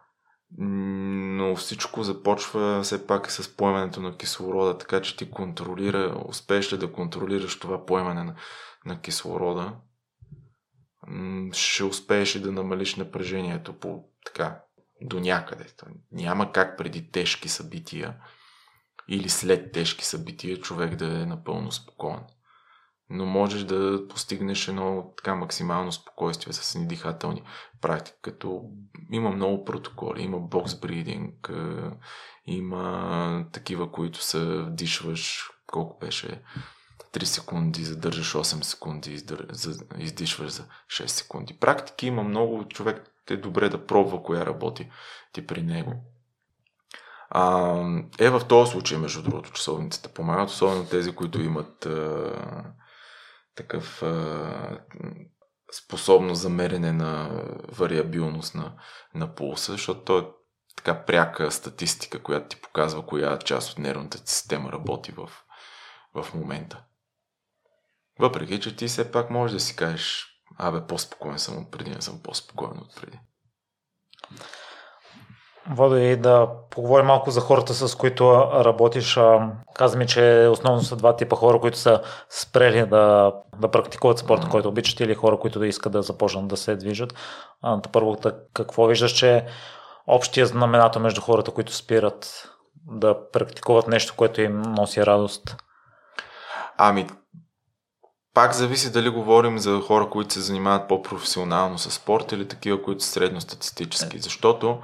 A: Но всичко започва все пак с поемането на кислорода, така че ти контролира, успееш ли да контролираш това поемане на, на кислорода, ще успееш ли да намалиш напрежението по така до някъде. Няма как преди тежки събития или след тежки събития човек да е напълно спокоен но можеш да постигнеш едно така максимално спокойствие с едни дихателни практики, като има много протоколи, има бокс бридинг, има такива, които се вдишваш, колко беше 3 секунди, задържаш 8 секунди, издишваш за 6 секунди. Практики има много, човек е добре да пробва коя работи ти при него. А, е в този случай, между другото, часовниците помагат, особено тези, които имат а, такъв а, способност за на вариабилност на, на пулса, защото то е така пряка статистика, която ти показва коя част от нервната система работи в, в момента. Въпреки, че ти все пак можеш да си кажеш, абе, по-спокоен съм от преди, не съм по-спокоен от преди.
B: Водо и да поговорим малко за хората, с които работиш. Казваме, че основно са два типа хора, които са спрели да, да практикуват спорта, който обичат, или хора, които да искат да започнат да се движат. Първо, какво виждаш, че общия знаменател между хората, които спират да практикуват нещо, което им носи радост?
A: Ами, пак зависи дали говорим за хора, които се занимават по-професионално с спорт или такива, които са средностатистически. Е. Защото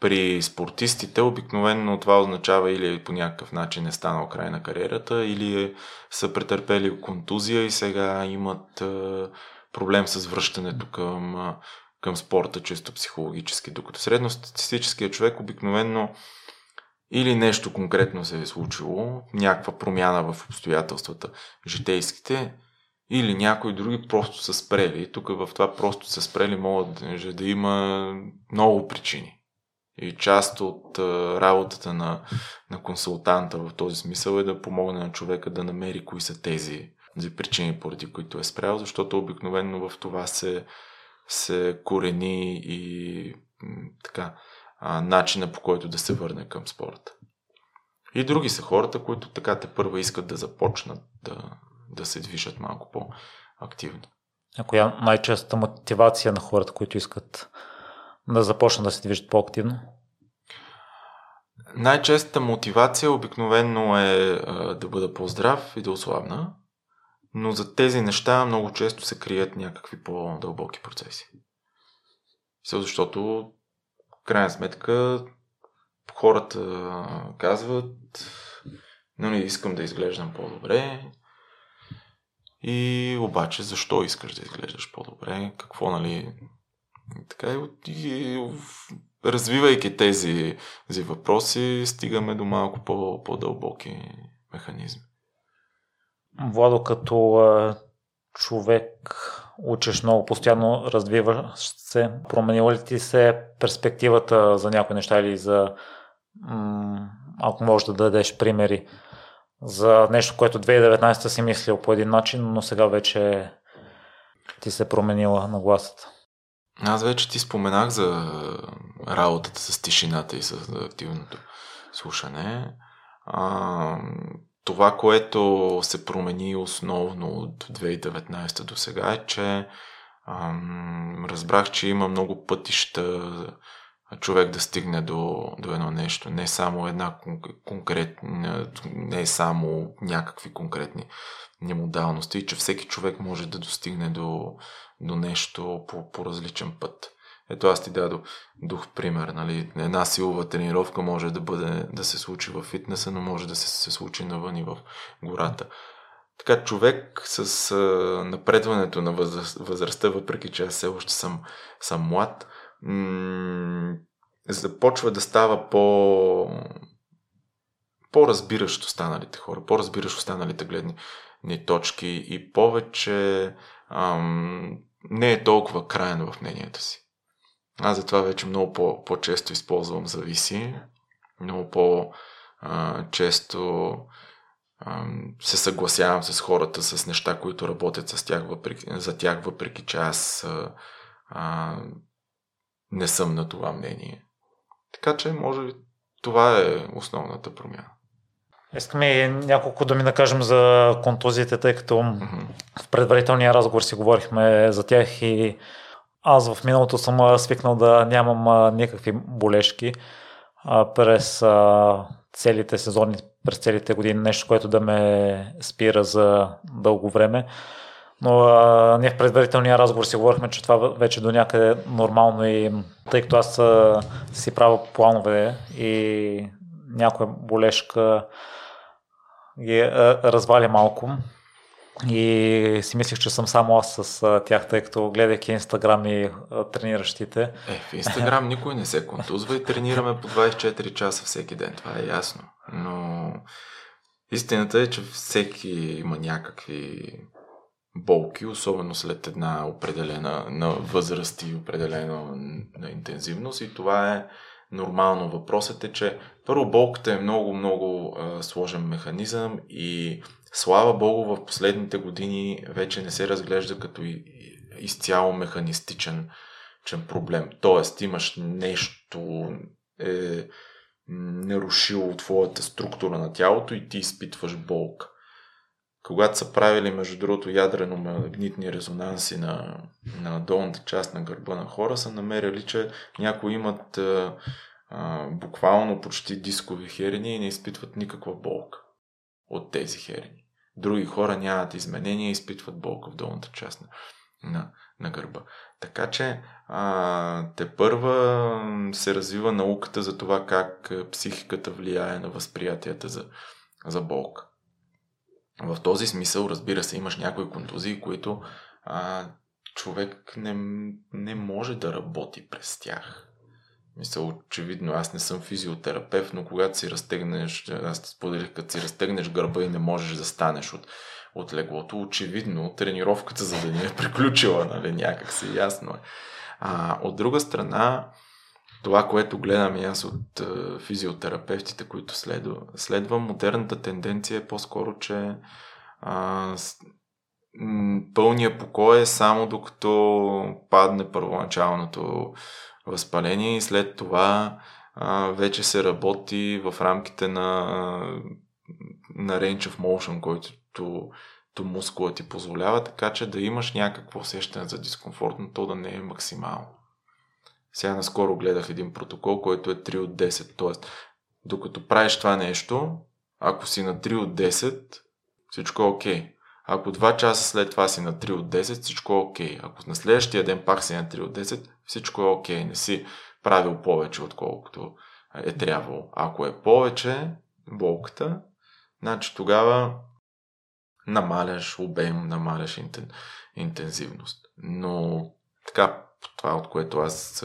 A: при спортистите обикновено това означава или по някакъв начин е станал край на кариерата, или са претърпели контузия и сега имат е, проблем с връщането към, е, към спорта чисто психологически. Докато средностатистическият човек обикновено или нещо конкретно се е случило, някаква промяна в обстоятелствата житейските, или някои други просто са спрели. Тук в това просто са спрели могат да има много причини. И част от работата на, на консултанта в този смисъл е да помогне на човека да намери кои са тези за причини, поради които е спрял, защото обикновено в това се, се корени и така, а, начина по който да се върне към спорта. И други са хората, които така те първа искат да започнат да, да се движат малко по-активно.
B: А коя най-честата мотивация на хората, които искат да започнат да се движат по-активно?
A: Най-честата мотивация обикновено е да бъда по-здрав и да ослабна, но за тези неща много често се крият някакви по-дълбоки процеси. Защото, в крайна сметка, хората казват, нали, искам да изглеждам по-добре, и обаче, защо искаш да изглеждаш по-добре? Какво, нали? Така и, и развивайки тези, тези въпроси, стигаме до малко по, по-дълбоки механизми.
B: Владо, като а, човек учиш много постоянно, развиваш се, променила ли ти се перспективата за някои неща или за, м- ако можеш да дадеш примери, за нещо, което 2019 си мислил по един начин, но сега вече ти се променила на гласата.
A: Аз вече ти споменах за работата с тишината и с активното слушане. А, това, което се промени основно от 2019 до сега е, че ам, разбрах, че има много пътища човек да стигне до, до едно нещо. Не само една конкретна, не само някакви конкретни немодалности, че всеки човек може да достигне до, до нещо по, по различен път. Ето аз ти дадох дух пример. Нали? Една силова тренировка може да бъде да се случи в фитнеса, но може да се, се случи навън и в гората. Така човек с а, напредването на възрастта, въпреки че аз все още съм, съм млад, м- започва да става по по-разбиращ останалите хора, по-разбиращ останалите гледни ни точки и повече ам, не е толкова крайен в мнението си. Аз затова вече много по- по-често използвам зависи, много по-често се съгласявам с хората, с неща, които работят с тях, въпреки, за тях, въпреки че аз а, не съм на това мнение. Така че, може би, това е основната промяна.
B: Искаме няколко думи да кажем за контузиите, тъй като mm-hmm. в предварителния разговор си говорихме за тях и аз в миналото съм свикнал да нямам никакви болешки през целите сезони, през целите години, нещо, което да ме спира за дълго време. Но а, ние в предварителния разговор си говорихме, че това вече до някъде нормално и тъй като аз а, си правя планове и някоя болешка ги а, разваля малко и си мислих, че съм само аз с а, тях, тъй като гледайки Инстаграм и а, трениращите.
A: Е, в Инстаграм никой не се контузва и тренираме по 24 часа всеки ден, това е ясно. Но истината е, че всеки има някакви болки, особено след една определена на възраст и определена на интензивност и това е нормално. Въпросът е, че първо болката е много, много а, сложен механизъм и слава богу в последните години вече не се разглежда като изцяло механистичен чен проблем. Тоест имаш нещо е нарушило твоята структура на тялото и ти изпитваш болка когато са правили, между другото, ядрено-магнитни резонанси на, на долната част на гърба на хора, са намерили, че някои имат а, а, буквално почти дискови херени и не изпитват никаква болка от тези херени. Други хора нямат изменения и изпитват болка в долната част на, на, на гърба. Така че а, те първа се развива науката за това как психиката влияе на възприятията за, за болка. В този смисъл, разбира се, имаш някои контузии, които а, човек не, не може да работи през тях. Мисля, очевидно, аз не съм физиотерапевт, но когато си разтегнеш, аз те споделих, като си разтегнеш гърба и не можеш да станеш от, от леглото, очевидно тренировката за да ни е приключила, нали, някак си ясно е. А, от друга страна, това, което гледам и аз от а, физиотерапевтите, които следва, следвам, модерната тенденция е по-скоро, че а, пълния покой е само докато падне първоначалното възпаление и след това а, вече се работи в рамките на, на range of motion, който то мускула ти позволява, така че да имаш някакво усещане за дискомфорт, но то да не е максимално. Сега наскоро гледах един протокол, който е 3 от 10, т.е. докато правиш това нещо, ако си на 3 от 10, всичко е окей. Okay. Ако 2 часа след това си на 3 от 10, всичко е окей. Okay. Ако на следващия ден пак си на 3 от 10, всичко е окей. Okay. Не си правил повече, отколкото е трябвало. Ако е повече болката, значи тогава намаляш обем, намаляш интен, интензивност. Но така, това от което аз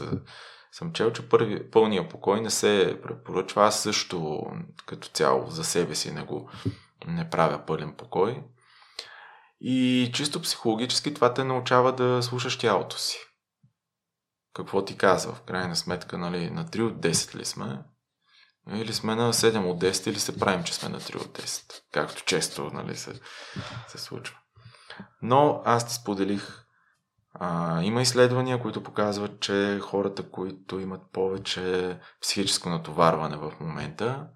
A: съм чел, че първи, пълния покой не се препоръчва. Аз също като цяло за себе си не го не правя пълен покой. И чисто психологически това те научава да слушаш тялото си. Какво ти казва? В крайна сметка, нали, на 3 от 10 ли сме? Или сме на 7 от 10, или се правим, че сме на 3 от 10. Както често нали, се, се случва. Но аз ти споделих, а, има изследвания, които показват, че хората, които имат повече психическо натоварване в момента,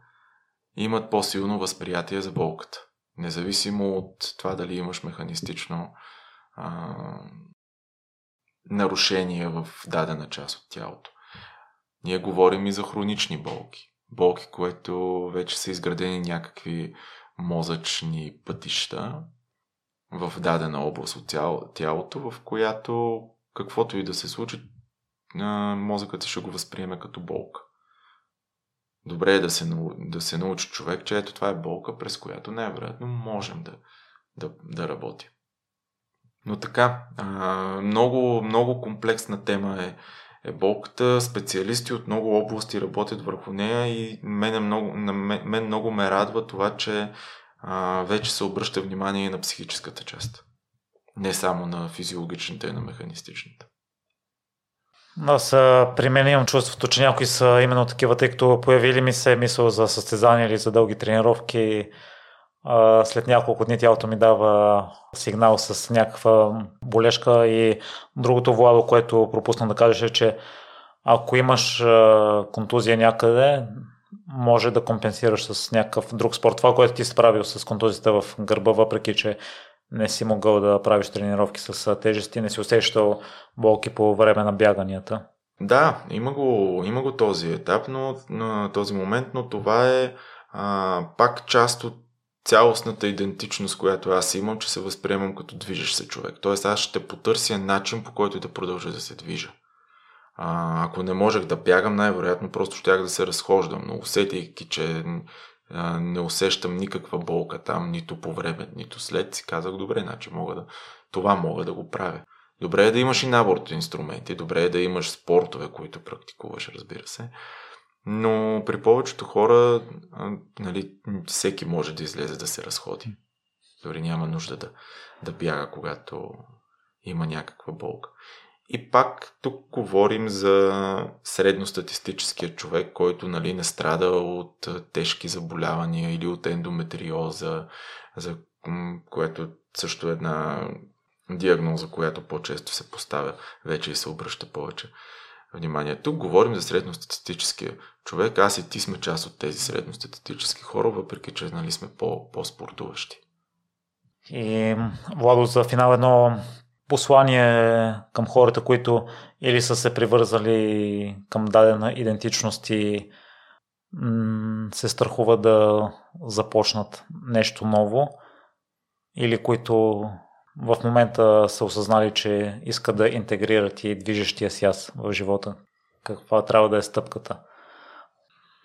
A: имат по-силно възприятие за болката. Независимо от това дали имаш механистично а, нарушение в дадена част от тялото. Ние говорим и за хронични болки. Болки, които вече са изградени някакви мозъчни пътища в дадена област от тялото, в която каквото и да се случи, мозъкът ще го възприеме като болка. Добре е да се, да се научи човек, че ето това е болка, през която най-вероятно можем да, да, да работим. Но така, много, много комплексна тема е е болката. Специалисти от много области работят върху нея и мен, много, мен много ме радва това, че а, вече се обръща внимание и на психическата част. Не само на физиологичната и на механистичната.
B: Аз при мен имам чувството, че някои са именно такива, тъй като появили ми се мисъл за състезания или за дълги тренировки след няколко дни тялото ми дава сигнал с някаква болешка и другото Владо, което пропусна да кажеш е, че ако имаш контузия някъде, може да компенсираш с някакъв друг спорт. Това, което ти си правил с контузията в гърба, въпреки че не си могъл да правиш тренировки с тежести, не си усещал болки по време на бяганията.
A: Да, има го, има го този етап, но на този момент, но това е а, пак част от цялостната идентичност, която аз имам, че се възприемам като движещ се човек. Тоест аз ще потърся начин, по който да продължа да се движа. А, ако не можех да бягам, най-вероятно просто щях да се разхождам, но усетейки, че а, не усещам никаква болка там, нито по време, нито след, си казах, добре, значи мога да, това мога да го правя. Добре е да имаш и набор от инструменти, добре е да имаш спортове, които практикуваш, разбира се. Но при повечето хора, нали, всеки може да излезе да се разходи. Дори няма нужда да, да бяга, когато има някаква болка. И пак тук говорим за средностатистическия човек, който нали, не страда от тежки заболявания или от ендометриоза, за което също е една диагноза, която по-често се поставя вече и се обръща повече внимание. Тук говорим за средностатистическия човек. Аз и ти сме част от тези средностатистически хора, въпреки че нали, сме по, по-спортуващи.
B: И, Владо, за финал едно послание към хората, които или са се привързали към дадена идентичност и се страхуват да започнат нещо ново, или които в момента са осъзнали, че искат да интегрират и движещия си аз в живота? Каква трябва да е стъпката?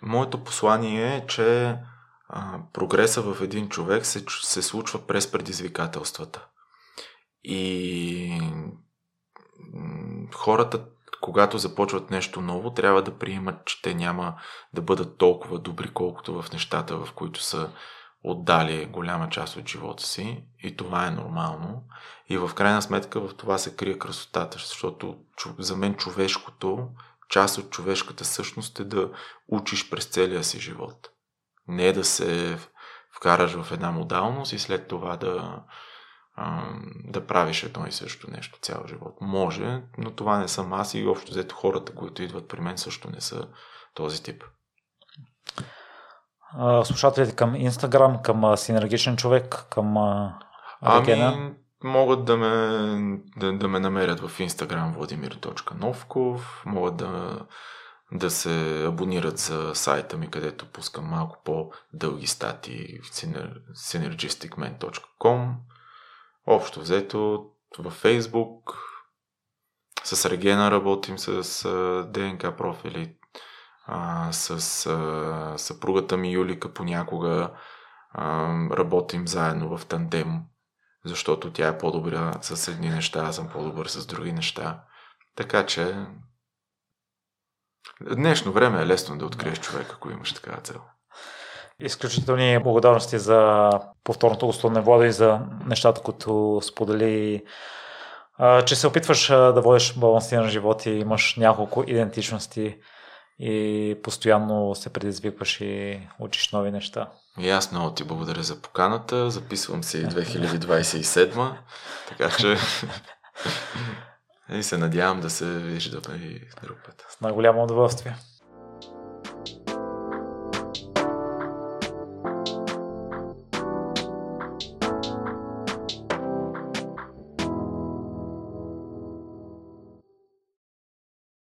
A: Моето послание е, че а, прогреса в един човек се, се случва през предизвикателствата. И хората, когато започват нещо ново, трябва да приемат, че те няма да бъдат толкова добри, колкото в нещата, в които са отдали голяма част от живота си и това е нормално. И в крайна сметка в това се крие красотата, защото за мен човешкото, част от човешката същност е да учиш през целия си живот. Не да се вкараш в една модалност и след това да, а, да правиш едно и също нещо цял живот. Може, но това не съм аз и общо взето хората, които идват при мен също не са този тип.
B: слушателите към Инстаграм, към синергичен човек, към Регена?
A: Ами, могат да ме, да, да ме намерят в Инстаграм vladimir.novkov, могат да, да се абонират за сайта ми, където пускам малко по-дълги статии в synergisticman.com Общо взето във Фейсбук с Регена работим с ДНК профили, с съпругата ми Юлика понякога работим заедно в тандем защото тя е по-добра с едни неща, аз съм по-добър с други неща. Така че днешно време е лесно да откриеш човек, ако имаш такава цел.
B: Изключителни благодарности за повторното гостуване Влада и за нещата, които сподели, че се опитваш да водиш балансиран живот и имаш няколко идентичности и постоянно се предизвикваш и учиш нови неща.
A: И аз много ти благодаря за поканата. Записвам се и 2027, така че и се надявам да се виждаме и друг път.
B: С най-голямо удоволствие.